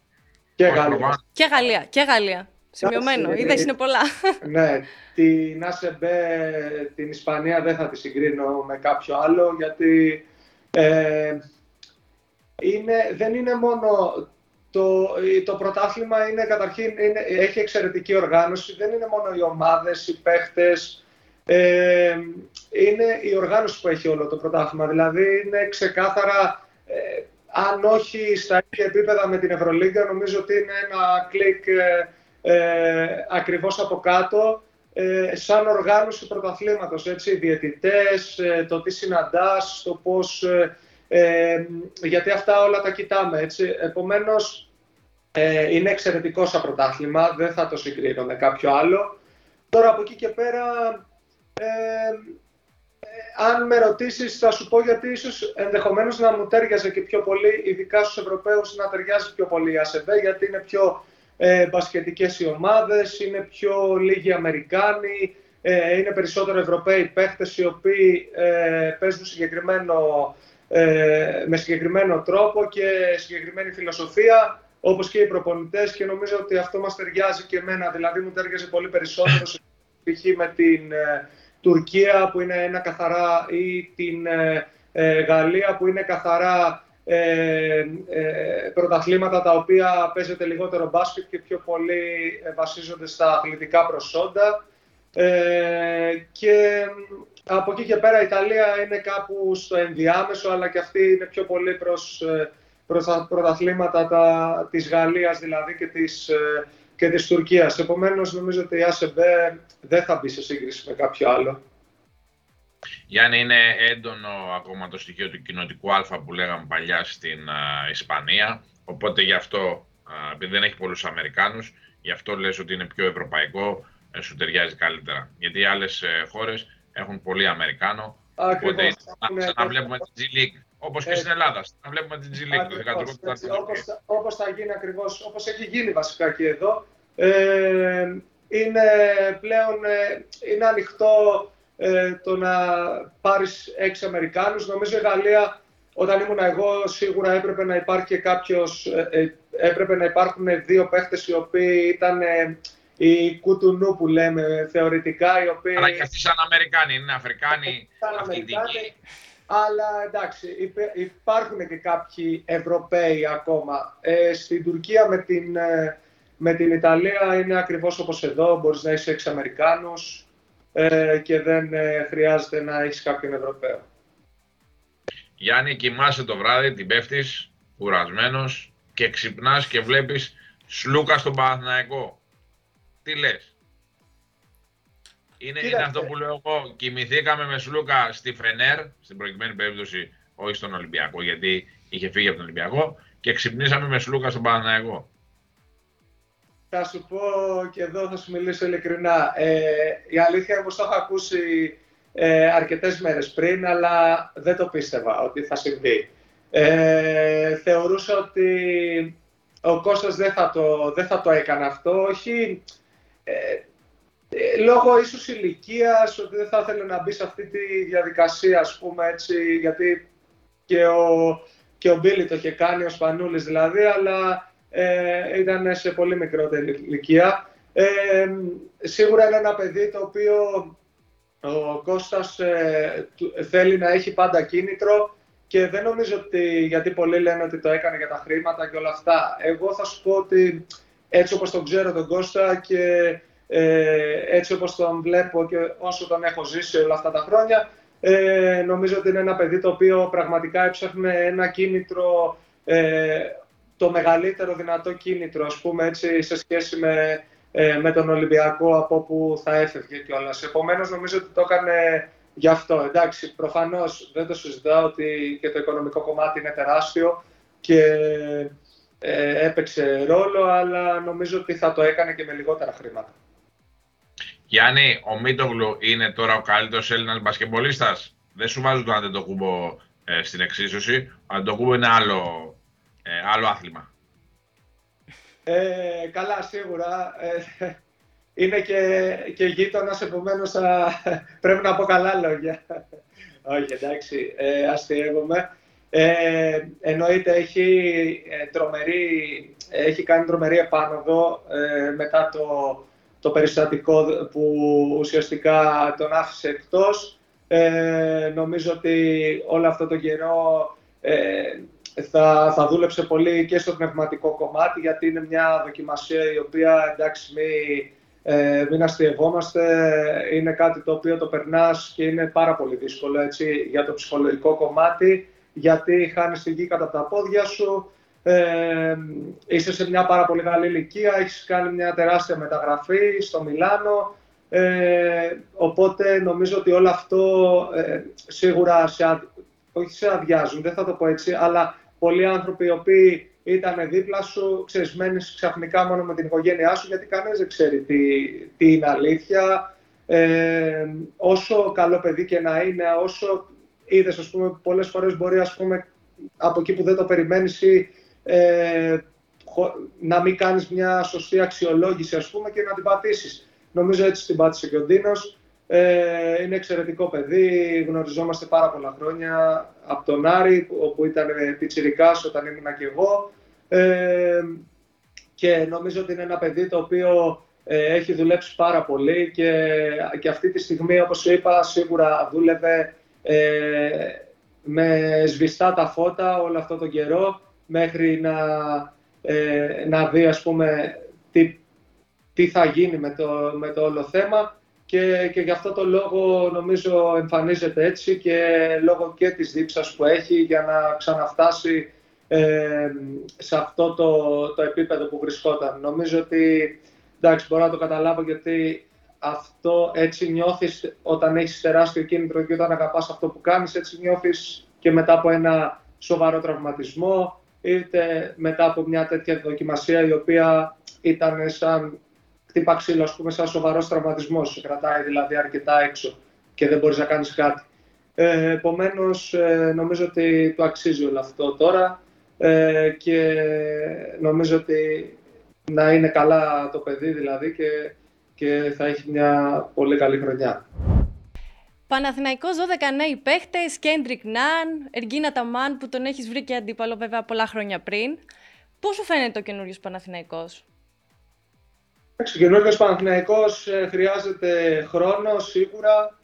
Και Γαλλία. Και Γαλλία, και Γαλλία. Σημειωμένο, είδες είναι πολλά. Ναι, την ΑΣΕΜΠΕ, την Ισπανία δεν θα τη συγκρίνω με κάποιο άλλο, γιατί ε, είναι, δεν είναι μόνο το, το πρωτάθλημα, είναι, καταρχήν είναι, έχει εξαιρετική οργάνωση, δεν είναι μόνο οι ομάδες, οι παίχτες, ε, είναι η οργάνωση που έχει όλο το πρωτάθλημα, δηλαδή είναι ξεκάθαρα, ε, αν όχι στα ίδια επίπεδα με την Ευρωλίγκα, νομίζω ότι είναι ένα κλικ ε, ακριβώς από κάτω, ε, σαν οργάνωση πρωταθλήματος, έτσι, διαιτητές, ε, το τι συναντάς, το πώς... Ε, ε, γιατί αυτά όλα τα κοιτάμε, έτσι. Επομένως, ε, είναι εξαιρετικό σαν πρωτάθλημα, δεν θα το συγκρίνω με κάποιο άλλο. Τώρα από εκεί και πέρα, αν με ρωτήσεις θα σου πω γιατί ίσως ενδεχομένως να μου τέριαζε και πιο πολύ, ειδικά στους Ευρωπαίους να ταιριάζει πιο πολύ η ΑΣΕΒΕ, γιατί είναι πιο ε, μπασκετικές οι ομάδες, είναι πιο λίγοι Αμερικάνοι, ε, είναι περισσότερο Ευρωπαίοι παίχτες οι οποίοι ε, παίζουν συγκεκριμένο, ε, με συγκεκριμένο τρόπο και συγκεκριμένη φιλοσοφία, όπως και οι προπονητές και νομίζω ότι αυτό μας ταιριάζει και εμένα, δηλαδή μου ταιριάζει πολύ περισσότερο σε π.χ. με την ε, Τουρκία που είναι ένα καθαρά ή την Γαλλία που είναι καθαρά ε, ε, πρωταθλήματα τα οποία παίζεται λιγότερο μπάσκετ και πιο πολύ ε, βασίζονται στα αθλητικά προσόντα. Ε, και από εκεί και πέρα η Ιταλία είναι κάπου στο ενδιάμεσο, αλλά και αυτή είναι πιο πολύ προς, ε, προς τα πρωταθλήματα τα, της Γαλλίας δηλαδή και της, και της Τουρκίας. Επομένως νομίζω ότι η ΑΣΕΜΠΕ δεν θα μπει σε σύγκριση με κάποιο άλλο. Γιάννη, είναι έντονο ακόμα το στοιχείο του κοινοτικού Α που λέγαμε παλιά στην Ισπανία. Οπότε γι' αυτό, επειδή δεν έχει πολλούς Αμερικάνους, γι' αυτό λες ότι είναι πιο ευρωπαϊκό, ε, σου ταιριάζει καλύτερα. Γιατί οι άλλε χώρες έχουν πολύ Αμερικάνο. Ακριβώς. Οπότε, σαν να βλέπουμε την G League. Όπως και στην Ελλάδα, να βλέπουμε την G League. Όπως θα γίνει ακριβώς, όπως έχει γίνει βασικά και εδώ. Ε, είναι πλέον ε, είναι ανοιχτό ε, το να πάρεις έξι Αμερικάνους. Νομίζω η Γαλλία, όταν ήμουν εγώ, σίγουρα έπρεπε να υπάρχει κάποιος, ε, ε, έπρεπε να υπάρχουν δύο παίχτες οι οποίοι ήταν ε, οι κουτουνού που λέμε θεωρητικά, οι οποίοι... Αλλά και αυτοί σαν Αμερικάνοι, είναι Αφρικάνοι, Αμερικάνοι. Αλλά εντάξει, υπάρχουν και κάποιοι Ευρωπαίοι ακόμα. Ε, στην Τουρκία με την, με την Ιταλία είναι ακριβώς όπως εδώ, μπορείς να είσαι έξι Αμερικάνους, ε, και δεν ε, χρειάζεται να έχεις κάποιον Ευρωπαίο. Γιάννη, κοιμάσαι το βράδυ, την πέφτεις, κουρασμένος και ξυπνάς και βλέπεις Σλούκα στον Παναθηναϊκό. Τι λες; Είναι, είναι αυτό που λέω εγώ. Κοιμηθήκαμε με Σλούκα στη Φενέρ, στην προηγουμένη περίπτωση όχι στον Ολυμπιακό, γιατί είχε φύγει από τον Ολυμπιακό, και ξυπνήσαμε με Σλούκα στον Παναθηναϊκό θα σου πω και εδώ θα σου μιλήσω ειλικρινά. Ε, η αλήθεια όμως το έχω ακούσει ε, αρκετές μέρες πριν, αλλά δεν το πίστευα ότι θα συμβεί. Ε, θεωρούσα ότι ο Κώστας δεν θα το, δεν θα το έκανε αυτό, όχι ε, ε λόγω ίσως ηλικίας, ότι δεν θα ήθελε να μπει σε αυτή τη διαδικασία, ας πούμε έτσι, γιατί και ο, και ο Μπίλι το είχε κάνει, ο Σπανούλης δηλαδή, αλλά ε, ήταν σε πολύ μικρότερη ηλικία. Ε, σίγουρα είναι ένα παιδί το οποίο ο Κώστας ε, θέλει να έχει πάντα κίνητρο και δεν νομίζω ότι, γιατί πολλοί λένε ότι το έκανε για τα χρήματα και όλα αυτά. Εγώ θα σου πω ότι έτσι όπως τον ξέρω τον Κώστα και ε, έτσι όπως τον βλέπω και όσο τον έχω ζήσει όλα αυτά τα χρόνια, ε, νομίζω ότι είναι ένα παιδί το οποίο πραγματικά έψαχνε ένα κίνητρο ε, το μεγαλύτερο δυνατό κίνητρο, ας πούμε, έτσι, σε σχέση με, ε, με τον Ολυμπιακό από όπου θα έφευγε κιόλας. Επομένως, νομίζω ότι το έκανε γι' αυτό. Εντάξει, προφανώς δεν το συζητάω ότι και το οικονομικό κομμάτι είναι τεράστιο και ε, έπαιξε ρόλο, αλλά νομίζω ότι θα το έκανε και με λιγότερα χρήματα. Γιάννη, ο Μίτογλου είναι τώρα ο καλύτερος Έλληνας μπασκεμπολίστας. Δεν σου βάζω τον Αντετοκούμπο ε, στην εξίσωση. Ο Αντετοκούμπο είναι άλλο, ε, άλλο άθλημα. Ε, καλά, σίγουρα. Ε, είναι και, και γείτονας, επομένως πρέπει να πω καλά λόγια. Όχι, εντάξει, ε, αστείευομαι. Ε, εννοείται, έχει, ε, τρομερή, έχει κάνει τρομερή επάνωδο ε, μετά το, το περιστατικό που ουσιαστικά τον άφησε εκτός. Ε, νομίζω ότι όλο αυτό το καιρό ε, θα, θα δούλεψε πολύ και στο πνευματικό κομμάτι, γιατί είναι μια δοκιμασία η οποία, εντάξει, μην, ε, μην αστειευόμαστε, είναι κάτι το οποίο το περνάς και είναι πάρα πολύ δύσκολο έτσι, για το ψυχολογικό κομμάτι, γιατί χάνεις τη γη κατά τα πόδια σου, ε, είσαι σε μια πάρα πολύ καλή ηλικία, έχεις κάνει μια τεράστια μεταγραφή στο Μιλάνο, ε, οπότε νομίζω ότι όλο αυτό ε, σίγουρα σε, όχι σε αδειάζουν, δεν θα το πω έτσι, αλλά πολλοί άνθρωποι οι οποίοι ήταν δίπλα σου, ξέρεις, μένεις ξαφνικά μόνο με την οικογένειά σου, γιατί κανένας δεν ξέρει τι, τι είναι αλήθεια. Ε, όσο καλό παιδί και να είναι, όσο είδες, ας πούμε, πολλές φορές μπορεί, ας πούμε, από εκεί που δεν το περιμένεις ή ε, να μην κάνεις μια σωστή αξιολόγηση, ας πούμε, και να την πατήσεις. Νομίζω έτσι την πάτησε και ο Ντίνος. Ε, είναι εξαιρετικό παιδί, γνωριζόμαστε πάρα πολλά χρόνια από τον Άρη, όπου ήταν πιτσιρικάς όταν ήμουν και εγώ. Ε, και νομίζω ότι είναι ένα παιδί το οποίο ε, έχει δουλέψει πάρα πολύ και, και αυτή τη στιγμή, όπως σου είπα, σίγουρα δούλευε ε, με σβηστά τα φώτα όλο αυτό τον καιρό μέχρι να, ε, να δει, ας πούμε, τι, τι θα γίνει με το, με το όλο θέμα και, και γι' αυτό το λόγο νομίζω εμφανίζεται έτσι και λόγω και της δίψας που έχει για να ξαναφτάσει ε, σε αυτό το, το επίπεδο που βρισκόταν. Νομίζω ότι, εντάξει, μπορώ να το καταλάβω γιατί αυτό έτσι νιώθεις όταν έχεις τεράστιο κίνητρο και όταν αγαπάς αυτό που κάνεις, έτσι νιώθεις και μετά από ένα σοβαρό τραυματισμό, είτε μετά από μια τέτοια δοκιμασία η οποία ήταν σαν χτύπα ξύλο, ας πούμε, σαν σοβαρός τραυματισμός, σε κρατάει δηλαδή αρκετά έξω και δεν μπορείς να κάνεις κάτι. Ε, επομένως, ε, νομίζω ότι το αξίζει όλο αυτό τώρα ε, και νομίζω ότι να είναι καλά το παιδί δηλαδή και, και θα έχει μια πολύ καλή χρονιά. Παναθηναϊκός 12 νέοι παίχτες, Κέντρικ Ναν, Εργίνα Ταμάν που τον έχεις βρει και αντίπαλο βέβαια πολλά χρόνια πριν. Πώς σου φαίνεται ο καινούριος Παναθηναϊκός; Ο καινούργιος Παναθηναϊκός ε, χρειάζεται χρόνο σίγουρα.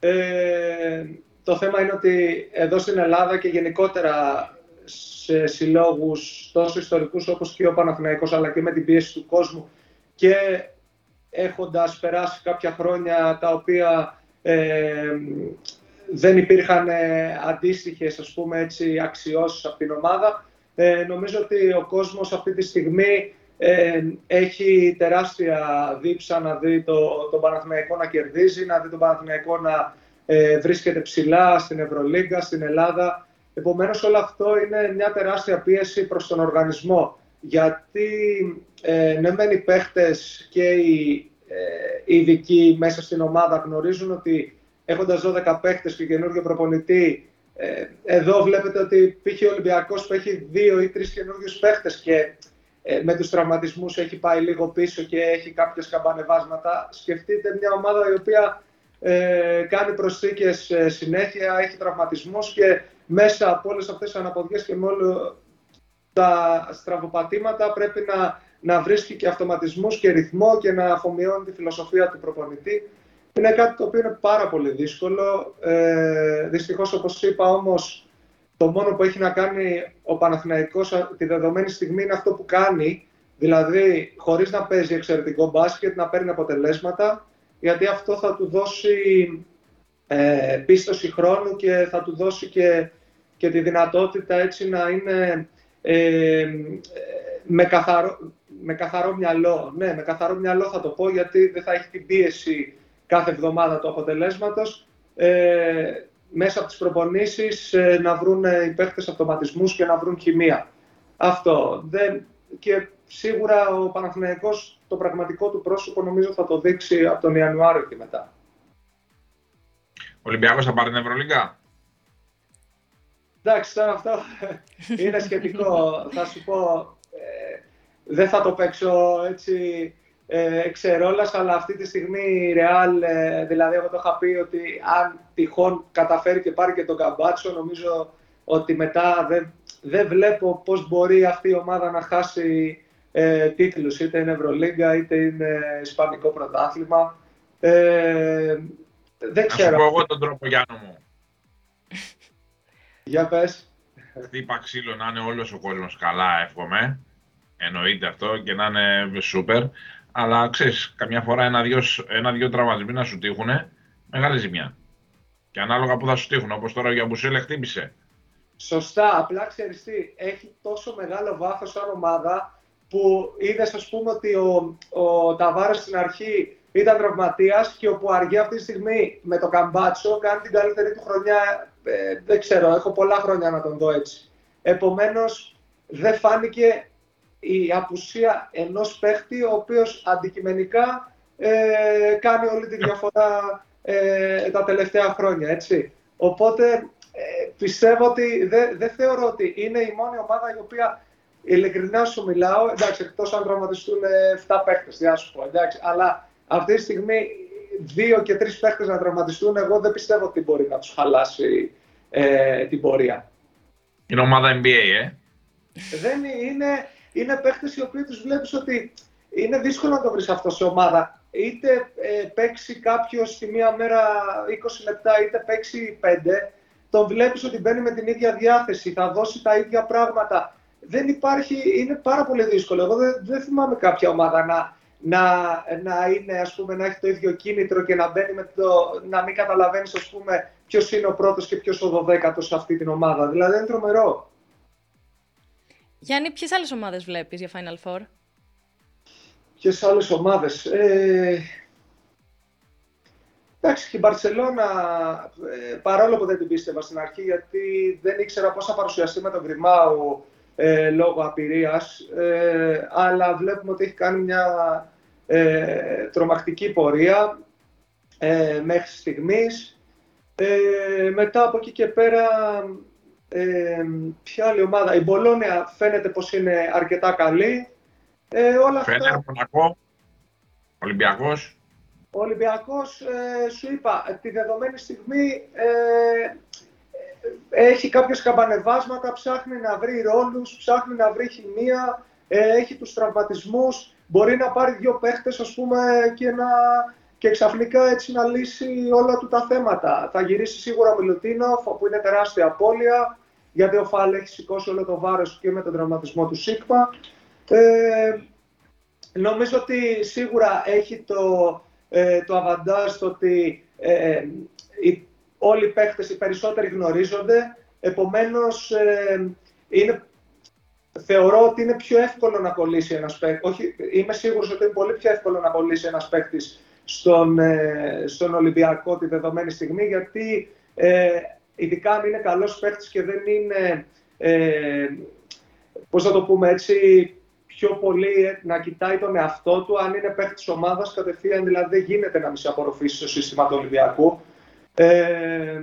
Ε, το θέμα είναι ότι εδώ στην Ελλάδα και γενικότερα σε συλλόγους τόσο ιστορικούς όπως και ο Παναθηναϊκός αλλά και με την πίεση του κόσμου και έχοντας περάσει κάποια χρόνια τα οποία ε, δεν υπήρχαν ε, αντίστοιχες ας πούμε έτσι αξιώσεις από την ομάδα ε, νομίζω ότι ο κόσμος αυτή τη στιγμή ε, έχει τεράστια δίψα να δει το, τον Παναθηναϊκό να κερδίζει, να δει τον Παναθηναϊκό να ε, βρίσκεται ψηλά στην Ευρωλίγκα, στην Ελλάδα. Επομένως όλο αυτό είναι μια τεράστια πίεση προς τον οργανισμό. Γιατί ε, ναι μεν οι παίχτες και οι, ε, ειδικοί μέσα στην ομάδα γνωρίζουν ότι έχοντας 12 παίχτες και καινούργιο προπονητή ε, εδώ βλέπετε ότι π.χ. ο Ολυμπιακός που έχει δύο ή τρεις καινούργιους παίχτες και ε, με τους τραυματισμούς έχει πάει λίγο πίσω και έχει κάποιες καμπανεβάσματα. Σκεφτείτε μια ομάδα η οποία ε, κάνει προσθήκες ε, συνέχεια, έχει τραυματισμούς και μέσα από όλες αυτές τις αναποδιές και με όλα τα στραβοπατήματα πρέπει να, να βρίσκει και αυτοματισμούς και ρυθμό και να αφομοιώνει τη φιλοσοφία του προπονητή. Είναι κάτι το οποίο είναι πάρα πολύ δύσκολο. Ε, δυστυχώς, όπως είπα, όμως, το μόνο που έχει να κάνει ο Παναθηναϊκός τη δεδομένη στιγμή είναι αυτό που κάνει, δηλαδή χωρίς να παίζει εξαιρετικό μπάσκετ, να παίρνει αποτελέσματα, γιατί αυτό θα του δώσει ε, πίστοση χρόνου και θα του δώσει και, και τη δυνατότητα έτσι να είναι ε, με, καθαρό, με καθαρό μυαλό. Ναι, με καθαρό μυαλό θα το πω, γιατί δεν θα έχει την πίεση κάθε εβδομάδα του αποτελέσματος. Ε, μέσα από τις προπονήσεις ε, να βρουν οι παίχτες αυτοματισμούς και να βρουν χημεία. Αυτό. Δεν... Και σίγουρα ο Παναθηναϊκός το πραγματικό του πρόσωπο νομίζω θα το δείξει από τον Ιανουάριο και μετά. Ο Ολυμπιακός θα πάρει την Ευρωλίγκα; Εντάξει, τώρα αυτό είναι σχετικό. θα σου πω, ε, δεν θα το παίξω έτσι ε, ξερόλας, αλλά αυτή τη στιγμή η Real, ε, δηλαδή εγώ το είχα πει ότι αν τυχόν καταφέρει και πάρει και τον Καμπάτσο, νομίζω ότι μετά δεν, δεν βλέπω πώς μπορεί αυτή η ομάδα να χάσει ε, τίτλους, είτε είναι Ευρωλίγκα, είτε είναι Ισπανικό πρωτάθλημα. Ε, δεν ξέρω. Να σου πω εγώ τον τρόπο, Γιάννο μου. Για πες. Χτύπα ξύλο να είναι όλος ο κόσμος καλά, εύχομαι. Εννοείται αυτό και να είναι σούπερ. Αλλά ξέρεις, καμιά φορά ένα-δυο ένα, τραυματισμοί να σου τύχουν, μεγάλη ζημιά. Και ανάλογα που θα σου τύχουν, όπως τώρα για Μπουσέλε χτύπησε. Σωστά, απλά ξέρεις τι, έχει τόσο μεγάλο βάθος σαν ομάδα που είδες, ας πούμε, ότι ο, ο Ταβάρες στην αρχή ήταν τραυματίας και ο Πουαργέ αυτή τη στιγμή με το Καμπάτσο κάνει την καλύτερη του χρονιά. Ε, δεν ξέρω, έχω πολλά χρόνια να τον δω έτσι. Επομένως, δεν φάνηκε η απουσία ενός παίχτη ο οποίος αντικειμενικά ε, κάνει όλη τη διαφορά ε, τα τελευταία χρόνια, έτσι. Οπότε ε, πιστεύω ότι δεν δε θεωρώ ότι είναι η μόνη ομάδα η οποία ειλικρινά σου μιλάω, εντάξει, εκτός αν τραυματιστούν 7 παίχτες, τι σου πω, εντάξει, αλλά αυτή τη στιγμή δύο και τρεις παίχτες να τραυματιστούν, εγώ δεν πιστεύω ότι μπορεί να τους χαλάσει ε, την πορεία. Είναι ομάδα NBA, ε. Δεν είναι, είναι παίχτες οι οποίοι τους βλέπεις ότι είναι δύσκολο να το βρεις αυτό σε ομάδα. Είτε ε, παίξει κάποιος τη μία μέρα 20 λεπτά, είτε παίξει 5, τον βλέπεις ότι μπαίνει με την ίδια διάθεση, θα δώσει τα ίδια πράγματα. Δεν υπάρχει, είναι πάρα πολύ δύσκολο. Εγώ δεν, δεν θυμάμαι κάποια ομάδα να, να, να, είναι, ας πούμε, να έχει το ίδιο κίνητρο και να μπαίνει με το, να μην καταλαβαίνεις ας πούμε, ποιος είναι ο πρώτος και ποιος ο δωδέκατος σε αυτή την ομάδα. Δηλαδή είναι τρομερό. Γιάννη, ποιες άλλες ομάδες βλέπεις για Final Four? Ποιες άλλες ομάδες; Ε... Εντάξει, και η Μπαρσελόνα, ε, παρόλο που δεν την πίστευα στην αρχή, γιατί δεν ήξερα πώς θα παρουσιαστεί με τον Γκριμάου ε, λόγω απειρίας, ε, αλλά βλέπουμε ότι έχει κάνει μια ε, τρομακτική πορεία ε, μέχρι στιγμής. Ε, μετά από εκεί και πέρα ε, ποια άλλη ομάδα. Η Μπολόνια φαίνεται πως είναι αρκετά καλή. Ε, όλα Φαίνεται αυτά... Μονακό, Ολυμπιακός. Ο Ολυμπιακός, ε, σου είπα, τη δεδομένη στιγμή ε, έχει κάποιες καμπανεβάσματα, ψάχνει να βρει ρόλους, ψάχνει να βρει χημεία, ε, έχει τους τραυματισμούς, μπορεί να πάρει δύο παίχτες, ας πούμε, και, να, και ξαφνικά έτσι να λύσει όλα του τα θέματα. Θα γυρίσει σίγουρα ο Μιλουτίνοφ, που είναι τεράστια απώλεια, γιατί ο Φάλ έχει σηκώσει όλο το βάρος και με τον τραυματισμό του Σίγμα. Ε, νομίζω ότι σίγουρα έχει το, ε, το αβαντάζ το ότι ε, οι, όλοι οι παίχτες, οι περισσότεροι γνωρίζονται, επομένως ε, είναι, θεωρώ ότι είναι πιο εύκολο να κολλήσει ένας παίκτης, όχι, είμαι σίγουρος ότι είναι πολύ πιο εύκολο να κολλήσει ένας παίκτης στον, ε, στον Ολυμπιακό τη δεδομένη στιγμή, γιατί ε, ειδικά αν είναι καλός παίχτης και δεν είναι, ε, πώς θα το πούμε έτσι, πιο πολύ ε, να κοιτάει τον εαυτό του, αν είναι παίχτης ομάδας κατευθείαν, δηλαδή δεν γίνεται να μην σε απορροφήσει στο σύστημα του Ολυμπιακού. Ε,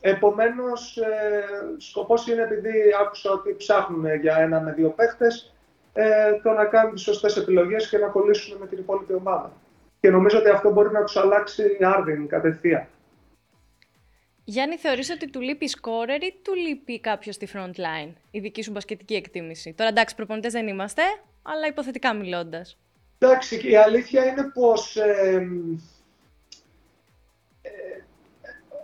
επομένως, ε, σκοπός είναι επειδή άκουσα ότι ψάχνουν για ένα με δύο παίχτες, ε, το να κάνουν τις σωστές επιλογές και να κολλήσουν με την υπόλοιπη ομάδα. Και νομίζω ότι αυτό μπορεί να τους αλλάξει άρδιν κατευθείαν. Γιάννη, θεωρείς ότι του λείπει σκόρερ ή του λείπει κάποιος στη front line, η δική σου μπασκετική εκτίμηση; Τώρα εντάξει, προπονητές δεν είμαστε, αλλά υποθετικά μιλώντας. Εντάξει, η αλήθεια είναι πως ε,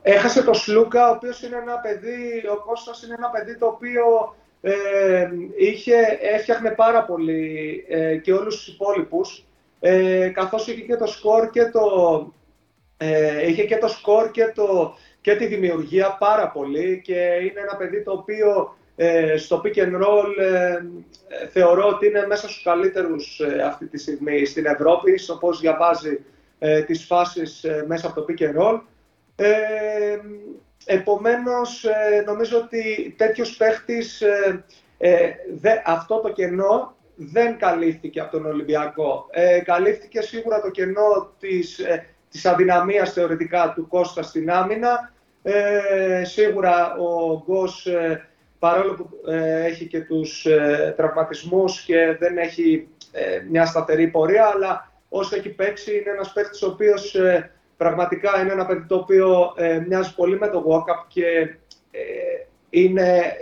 έχασε το Σλούκα, ο οποίος είναι ένα παιδί, ο Κώστας είναι ένα παιδί το οποίο ε, είχε, έφτιαχνε πάρα πολύ ε, και όλους τους υπόλοιπους, ε, καθώς είχε και το σκορ και το, ε, είχε και το σκορ και το, και τη δημιουργία πάρα πολύ και είναι ένα παιδί το οποίο ε, στο pick and roll ε, θεωρώ ότι είναι μέσα στους καλύτερους ε, αυτή τη στιγμή στην Ευρώπη, στο πώς διαβάζει ε, τις φάσεις μέσα από το pick and roll. Επομένως, νομίζω ότι τέτοιος παίχτης, αυτό το κενό δεν καλύφθηκε από τον Ολυμπιακό. Ε, καλύφθηκε σίγουρα το κενό της, ε, της αδυναμίας θεωρητικά του Κώστα στην άμυνα. Ε, σίγουρα ο Γκος, ε, παρόλο που ε, έχει και τους τραυματισμούς και δεν έχει μια σταθερή πορεία, αλλά όσο έχει παίξει είναι ένας παίκτης ο οποίος πραγματικά είναι ένα παιδί το οποίο μοιάζει πολύ με το Walkup και είναι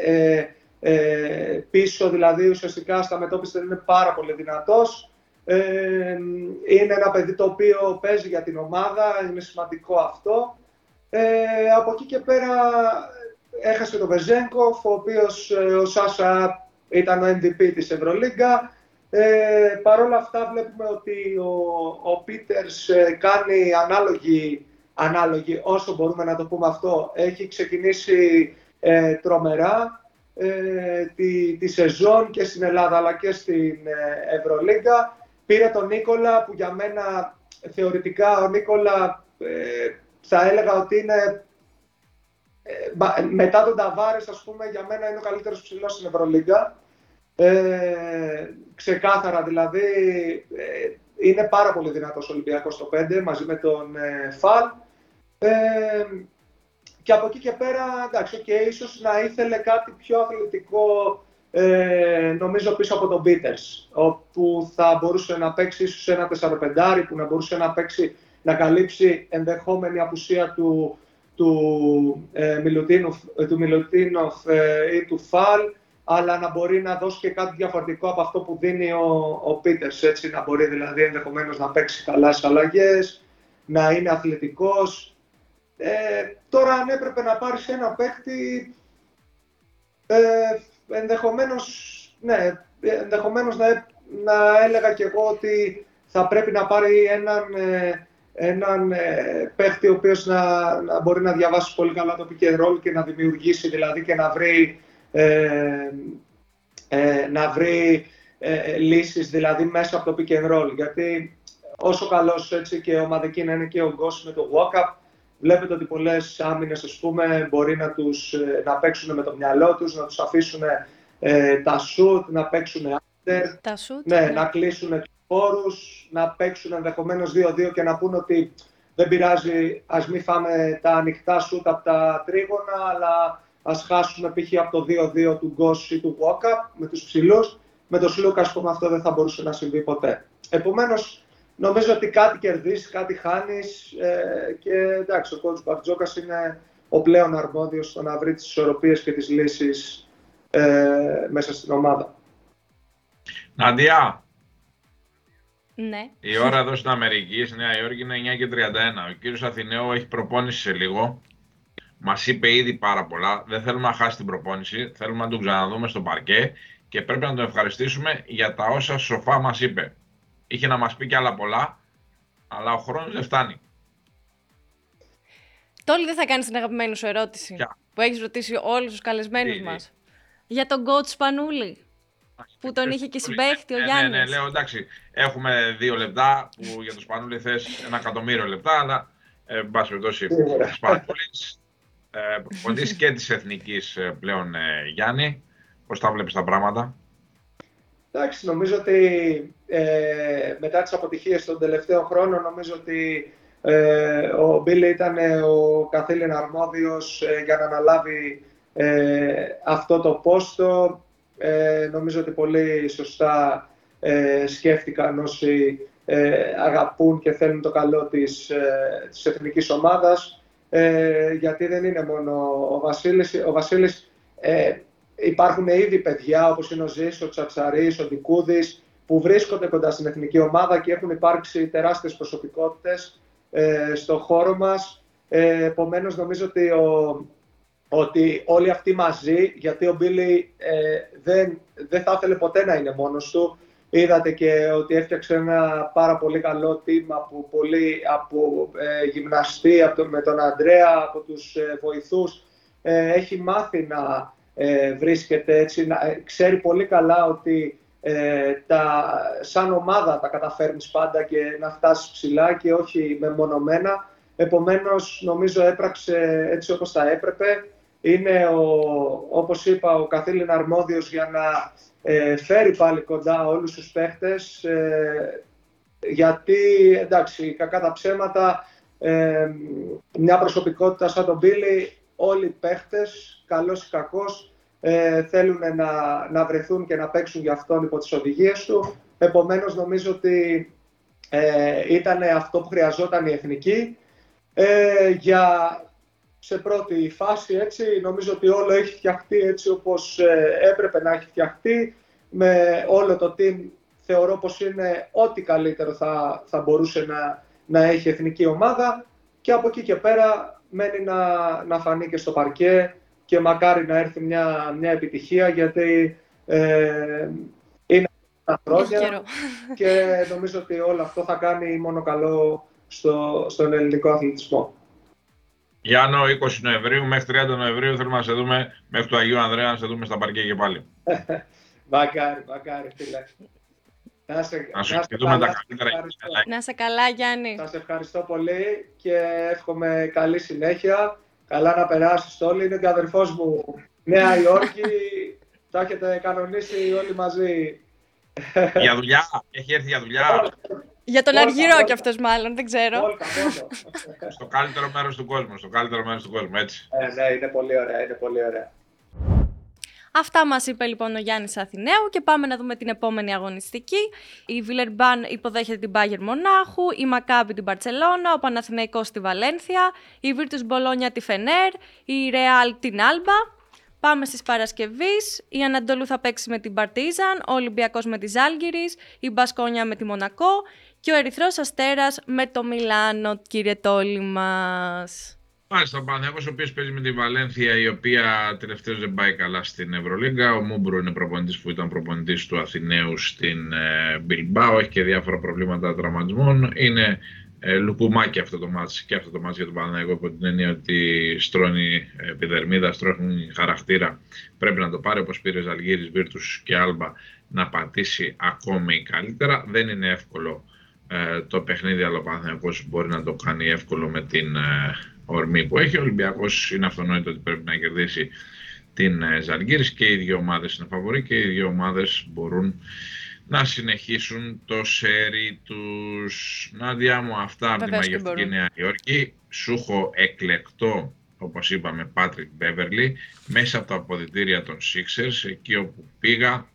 πίσω, δηλαδή ουσιαστικά στα μετώπιση είναι πάρα πολύ δυνατός. είναι ένα παιδί το οποίο παίζει για την ομάδα, είναι σημαντικό αυτό. Ε, από εκεί και πέρα έχασε τον Βεζέγκοφ, ο οποίος ε, ο Σάσα ήταν ο MVP της Ευρωλίγκα. Ε, Παρ' όλα αυτά βλέπουμε ότι ο, ο Πίτερς ε, κάνει ανάλογη, ανάλογη, όσο μπορούμε να το πούμε αυτό. Έχει ξεκινήσει ε, τρομερά ε, τη, τη σεζόν και στην Ελλάδα αλλά και στην Ευρωλίγκα. Πήρε τον Νίκολα που για μένα θεωρητικά ο Νίκολα θα έλεγα ότι είναι ε, μετά τον Ταβάρες, ας πούμε, για μένα είναι ο καλύτερος ψηλός στην Ευρωλίγκα. Ε, ξεκάθαρα δηλαδή, ε, είναι πάρα πολύ δυνατός ο Ολυμπιακός στο 5 μαζί με τον ε, Φαλ. Ε, και από εκεί και πέρα, εντάξει, okay, ίσως να ήθελε κάτι πιο αθλητικό, ε, νομίζω πίσω από τον Πίτερς, όπου θα μπορούσε να παίξει ίσως ένα 4-5, που να μπορούσε να παίξει να καλύψει ενδεχόμενη απουσία του, του, ε, Μιλουτίνοφ, ε, του Μιλουτίνοφ ε, ή του Φαλ, αλλά να μπορεί να δώσει και κάτι διαφορετικό από αυτό που δίνει ο, ο Πίτερς, έτσι, να μπορεί δηλαδή ενδεχομένως να παίξει καλά στις αλλαγές, να είναι αθλητικός. Ε, τώρα αν έπρεπε να πάρεις ένα παίκτη, ε, ενδεχομένως, ναι, ενδεχομένως να, να έλεγα και εγώ ότι θα πρέπει να πάρει έναν έναν ε, παίχτη ο οποίος να, να μπορεί να διαβάσει πολύ καλά το pick and roll και να δημιουργήσει δηλαδή και να βρει, ε, ε, να βρει ε, λύσεις δηλαδή μέσα από το pick and roll. Γιατί όσο καλός έτσι και ομαδική να είναι και ο Γκος με το walk-up, βλέπετε ότι πολλές άμυνες ας πούμε μπορεί να, τους, ε, να παίξουν με το μυαλό τους, να τους αφήσουν ε, τα shoot, να παίξουν under, τα shoot, ναι, ναι. να κλείσουν χώρους, να παίξουν ενδεχομένως 2-2 και να πούν ότι δεν πειράζει, ας μην φάμε τα ανοιχτά σούτ από τα τρίγωνα, αλλά ας χάσουμε π.χ. από το 2-2 του Γκος ή του Walkup με τους ψηλούς. Με τον Σλούκας, πούμε, αυτό δεν θα μπορούσε να συμβεί ποτέ. Επομένως, νομίζω ότι κάτι κερδίσεις, κάτι χάνεις ε, και εντάξει, ο κότσου Μπαρτζόκας είναι ο πλέον αρμόδιος στο να βρει τις ισορροπίες και τις λύσεις ε, μέσα στην ομάδα. Ναντιά, ναι. Η ώρα εδώ στην Αμερική, στη Νέα Υόρκη, είναι 9 και 31. Ο κύριος Αθηναίου έχει προπόνηση σε λίγο. Μας είπε ήδη πάρα πολλά. Δεν θέλουμε να χάσει την προπόνηση. Θέλουμε να τον ξαναδούμε στο παρκέ και πρέπει να τον ευχαριστήσουμε για τα όσα σοφά μας είπε. Είχε να μας πει και άλλα πολλά, αλλά ο χρόνος δεν φτάνει. Τόλι δεν θα κάνεις την αγαπημένη σου ερώτηση που έχεις ρωτήσει όλους τους καλεσμένους μας; Για τον coach Σπανούλη που τον είχε και συμπαίχτη ο Γιάννη. Ναι, ναι, λέω εντάξει, έχουμε δύο λεπτά που για το Σπανούλη θες ένα εκατομμύριο λεπτά, αλλά ε, εν πάση περιπτώσει, Σπανούλης, ε, και της εθνικής ε, πλέον ε, Γιάννη. Πώς τα βλέπεις τα πράγματα; Εντάξει, νομίζω ότι ε, μετά τις αποτυχίες των τελευταίων χρόνων, νομίζω ότι ε, ο Μπίλε ήταν ο καθήλυν αρμόδιος για να αναλάβει αυτό το πόστο. Ε, νομίζω ότι πολύ σωστά ε, σκέφτηκαν όσοι ε, αγαπούν και θέλουν το καλό της, ε, της εθνικής ομάδας, ε, γιατί δεν είναι μόνο ο Βασίλης. Ο Βασίλης ε, υπάρχουν ήδη παιδιά όπως είναι ο Ζής, ο Τσατσαρής, ο Δικούδης, που βρίσκονται κοντά στην εθνική ομάδα και έχουν υπάρξει τεράστιες προσωπικότητες ε, στο χώρο μας. Ε, επομένως, νομίζω ότι ο, ότι όλοι αυτοί μαζί, γιατί ο Μπίλι ε, δεν, δεν θα ήθελε ποτέ να είναι μόνος του. Είδατε και ότι έφτιαξε ένα πάρα πολύ καλό team από, πολύ, από ε, γυμναστή, από με τον Αντρέα, από τους ε, βοηθούς. Ε, έχει μάθει να ε, βρίσκεται έτσι, να, ξέρει πολύ καλά ότι τα, σαν ομάδα τα καταφέρνεις πάντα και να φτάσεις ψηλά και όχι μεμονωμένα. Επομένως, νομίζω έπραξε έτσι όπως θα έπρεπε είναι, ο, όπως είπα, ο καθήλυνα αρμόδιος για να ε, φέρει πάλι κοντά όλους τους παίχτες ε, γιατί εντάξει κακά τα ψέματα ε, μια προσωπικότητα σαν τον Μπίλι όλοι οι παίχτες καλός ή κακός ε, θέλουν να, να βρεθούν και να παίξουν για αυτόν υπό τις οδηγίες του. Επομένως νομίζω ότι ε, ήταν αυτό που χρειαζόταν η εθνική. Ε, για σε πρώτη φάση έτσι νομίζω ότι όλο έχει φτιαχτεί έτσι όπως ε, έπρεπε να έχει φτιαχτεί. Με όλο το team θεωρώ πως είναι ό,τι καλύτερο θα, θα μπορούσε να, να έχει εθνική ομάδα. Και από εκεί και πέρα μένει να, να φανεί και στο παρκέ και μακάρι να έρθει μια, μια επιτυχία γιατί ε, είναι τα χρόνια και νομίζω ότι όλο αυτό θα κάνει μόνο καλό στο, στον ελληνικό αθλητισμό. Γιάννο, 20 Νοεμβρίου μέχρι 30 Νοεμβρίου θέλουμε να σε δούμε μέχρι του Αγίου Ανδρέα να σε δούμε στα παρκέ και πάλι. μακάρι, μακάρι, φίλε. Να σε, να σου τα καλύτερα. Να σε καλά, Γιάννη. Σας ευχαριστώ πολύ και εύχομαι καλή συνέχεια. Καλά να περάσεις όλοι. Είναι και αδερφός μου Νέα Υόρκη. Τα έχετε κανονίσει όλοι μαζί. Για δουλειά. Έχει έρθει για δουλειά. Για τον Αργυρό κι αυτός μάλλον, δεν ξέρω. στο καλύτερο μέρος του κόσμου, στο καλύτερο μέρος του κόσμου, έτσι. Ε, ναι, είναι πολύ ωραία, είναι πολύ ωραία. Αυτά μας είπε λοιπόν ο Γιάννης Αθηναίου και πάμε να δούμε την επόμενη αγωνιστική. Η Βιλερμπάν υποδέχεται την Μπάγερ Μονάχου, η Μακάμπη την Παρσελώνα, ο Παναθηναϊκός στη Βαλένθια, η Βίρτους Μπολόνια τη Φενέρ, η Ρεάλ την Άλμπα. Πάμε στις Παρασκευής. Η Ανατολού θα παίξει με την Παρτίζαν, ο Ολυμπιακός με τη Ζάλγκυρης, η Μπασκόνια με τη Μονακό και ο Ερυθρός Αστέρας με το Μιλάνο, κύριε Τόλι μας. Μάλιστα, ο Παναθηναϊκός, ο οποίος παίζει με τη Βαλένθια, η οποία τελευταίως δεν πάει καλά στην Ευρωλίγκα. Ο Μουμπρού είναι προπονητής που ήταν προπονητής του Αθηναίου στην Μπιλμπάου. Έχει και διάφορα προβλήματα τραυματισμών. Είναι ε, λουκουμάκι αυτό το μάτς και αυτό το μάτς για τον Παναθηναϊκό από την έννοια ότι στρώνει επιδερμίδα, στρώνει χαρακτήρα. Πρέπει να το πάρει όπως πήρε Ζαλγίρης, Βίρτους και Άλμπα να πατήσει ακόμη καλύτερα. Δεν είναι εύκολο ε, το παιχνίδι, αλλά ο Παναθηναϊκός μπορεί να το κάνει εύκολο με την ε, ορμή που έχει. Ο Ολυμπιακός είναι αυτονόητο ότι πρέπει να κερδίσει την ε, Ζαλγκύρης και οι δύο ομάδες είναι φαβοροί και οι δύο ομάδες μπορούν να συνεχίσουν το σέρι τους. Νάντια μου αυτά από τη μαγευτική Νέα Υόρκη. Σου έχω εκλεκτό, όπως είπαμε, Πάτρικ Μπέβερλι, μέσα από τα αποδητήρια των Sixers, εκεί όπου πήγα,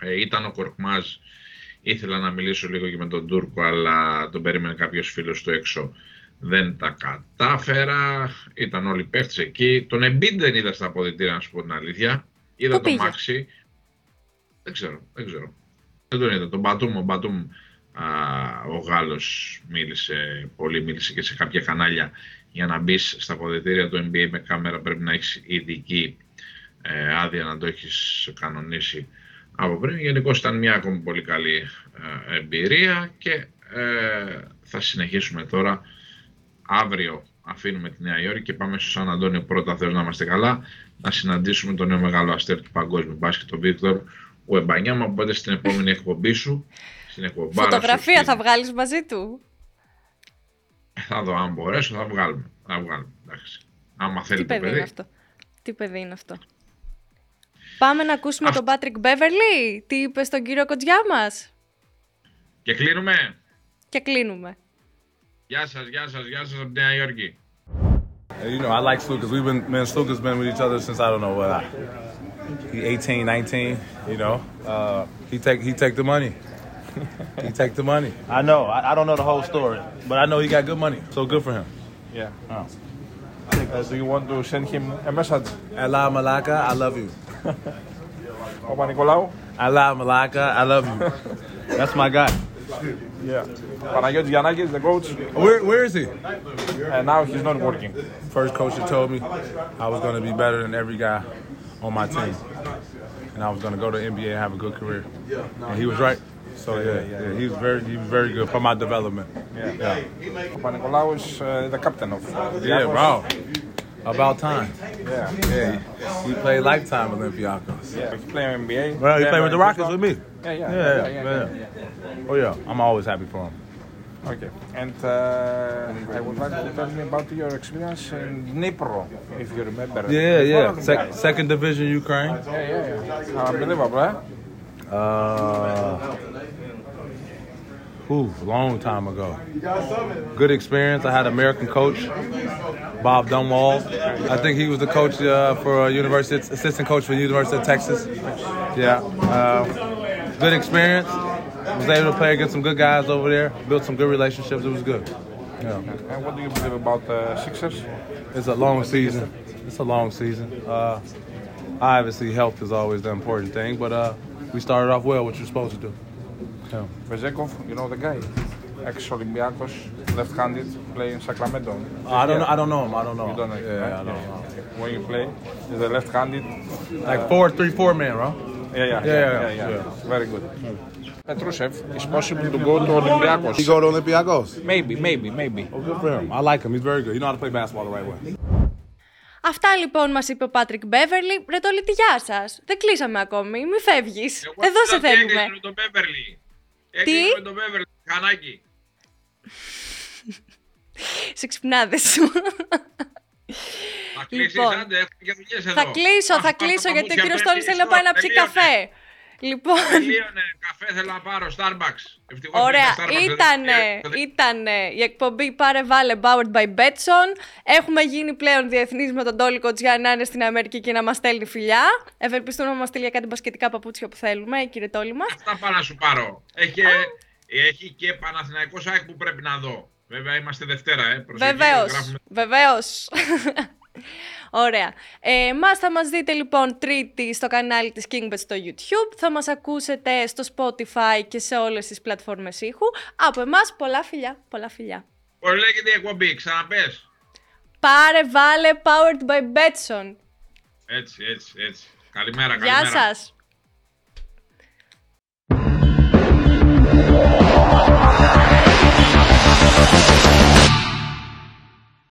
ε, ήταν ο Κορκμάζ, ήθελα να μιλήσω λίγο και με τον Τούρκο, αλλά τον περίμενε κάποιος φίλος του έξω δεν τα κατάφερα. Ήταν όλοι οι εκεί. Τον Εμπίν δεν είδα στα αποδητήρια, να σου πω την αλήθεια. Είδα τον Μάξι. Δεν ξέρω, δεν ξέρω. Δεν τον είδα. Τον Μπατούμ, ο Μπατούμ, α, ο Γάλλος μίλησε πολύ, μίλησε και σε κάποια κανάλια για να μπεις στα αποδητήρια του NBA με κάμερα πρέπει να έχεις ειδική ε, άδεια να το έχεις κανονίσει από πριν. Γενικώς ήταν μια ακόμη πολύ καλή ε, εμπειρία και ε, θα συνεχίσουμε τώρα Αύριο αφήνουμε τη Νέα Υόρκη και πάμε στο Σαν Αντώνιο πρώτα, θέλω να είμαστε καλά, να συναντήσουμε τον νέο μεγάλο αστέρ του παγκόσμιου μπάσκετ, τον Βίκτορ Ουεμπανιάμα, οπότε στην επόμενη εκπομπή σου, στην εκπομπάρα Φωτογραφία σου, θα βγάλεις μαζί του; Θα δω, αν μπορέσω θα βγάλουμε. Θα βγάλουμε, εντάξει. Άμα θέλει Τι παιδί, παιδί. Είναι αυτό; Τι παιδί είναι αυτό; Πάμε να ακούσουμε τον Πάτρικ Μπέβερλι. Τι είπε στον κύριο Κοντζιά μας. Και κλείνουμε. Και κλείνουμε. Γεια σας, γεια σας, γεια σας από Νέα Υόρκη. You know, I like Slukas. We've been, man, Slukas been with each other since I don't know what, I, he 18, 19, you know. Uh, he take he take the money. he take the money. I know. I, I, don't know the whole story. But I know he got good money, so good for him. Yeah. Oh. Uh, do you want to send him a message? Allah Malaka, I love you. Papa Nicolau? Allah Malaka, I love you. That's my guy. Yeah. Panagiotis Giannakis, the coach. Where, where is he? And now he's not working. First coach that told me I was going to be better than every guy on my team. And I was going to go to the NBA and have a good career. And he was right. So yeah, yeah, yeah, he was very, he was very good for my development. Yeah, yeah. Papa is uh, the captain of. Uh, yeah, bro. About time. Yeah. Yeah. He played lifetime Olympiacos. Yeah. He played NBA. Well, he played with the Rockets with me. Yeah, yeah. Yeah, yeah. yeah, Oh yeah, I'm always happy for him. Okay. And uh, I would like to tell me about your experience in Dnipro, if you remember. Yeah, yeah. Sec- second division Ukraine. Yeah, yeah, yeah. Unbelievable, eh? Uh, ooh, long time ago. Good experience. I had American coach, Bob Dunwall. I think he was the coach uh, for uh, University, assistant coach for the University of Texas. Yeah. Uh, good experience. Was able to play against some good guys over there. Built some good relationships. It was good. Yeah. And what do you believe about the Sixers? It's a long season. It's a long season. Uh, obviously, health is always the important thing, but uh, we started off well, which you're supposed to do. Yeah. Vezekov, you know the guy? Ex-Olympiacos, left-handed, play in Sacramento. I don't know. I don't know him. I don't know. You don't know? him. Yeah, right? I don't know. When you play, is a left-handed. Like four, three, four man, bro. Yeah, yeah, Yeah, yeah, yeah, Very good. Hmm. Petrusev is possible to go to Olympiacos. He go to Olympiacos. Maybe, maybe, maybe. Oh, good for him. I like him. He's very good. You know how to play basketball the right way. Αυτά λοιπόν μας είπε ο Πάτρικ Μπέβερλι. Ρε Τόλιτη, γεια σας. Δεν κλείσαμε ακόμη. Μη φεύγεις. Εγώ Εδώ σε ξέρω τι θέλουμε. έκανες με τον Μπέβερλι. Τι; Έκανες με τον Μπέβερλι, χανάκι. Σε ξυπνάδες σου. Θα κλείσεις, Λοιπόν, άντε, έχουμε και δουλειές εδώ. θα κλείσω, Αχ, θα πάρ' τα κλείσω γιατί ο παπούτσια, κύριος πρέπει, Τόλης θέλει να πάει να πιει τελείωνε. καφέ. Λοιπόν, Τελείωνε, καφέ θέλω να πάρω, Starbucks. Ευτυχώς Ωραία, πήγα Starbucks, ήτανε, δεν- ήτανε η εκπομπή Πάρε Βάλε Powered by Betson. Έχουμε γίνει πλέον διεθνείς με τον Τόλι Κοτζιά να είναι στην Αμερική και να μας στέλνει φιλιά. Ευελπιστούμε να μας στείλει για κάτι μπασκετικά παπούτσια που θέλουμε, κύριε Τόλι μας. Αυτά πάω να σου πάρω. Έχει, έχει και Παναθηναϊκός ΑΕΚ που πρέπει να δω. Βέβαια είμαστε Δευτέρα, ε. Προσοχή, Βεβαίως, γράφουμε- βεβαίως. Ωραία. Ε, μας θα μας δείτε λοιπόν τρίτη στο κανάλι της KingBet στο YouTube. Θα μας ακούσετε στο Spotify και σε όλες τις πλατφόρμες ήχου. Από εμάς πολλά φιλιά, πολλά φιλιά. Πώς λέγεται η εκπομπή, ξαναπες. Πάρε βάλε powered by Betson. Έτσι, έτσι, έτσι. Καλημέρα, Γεια καλημέρα. σας.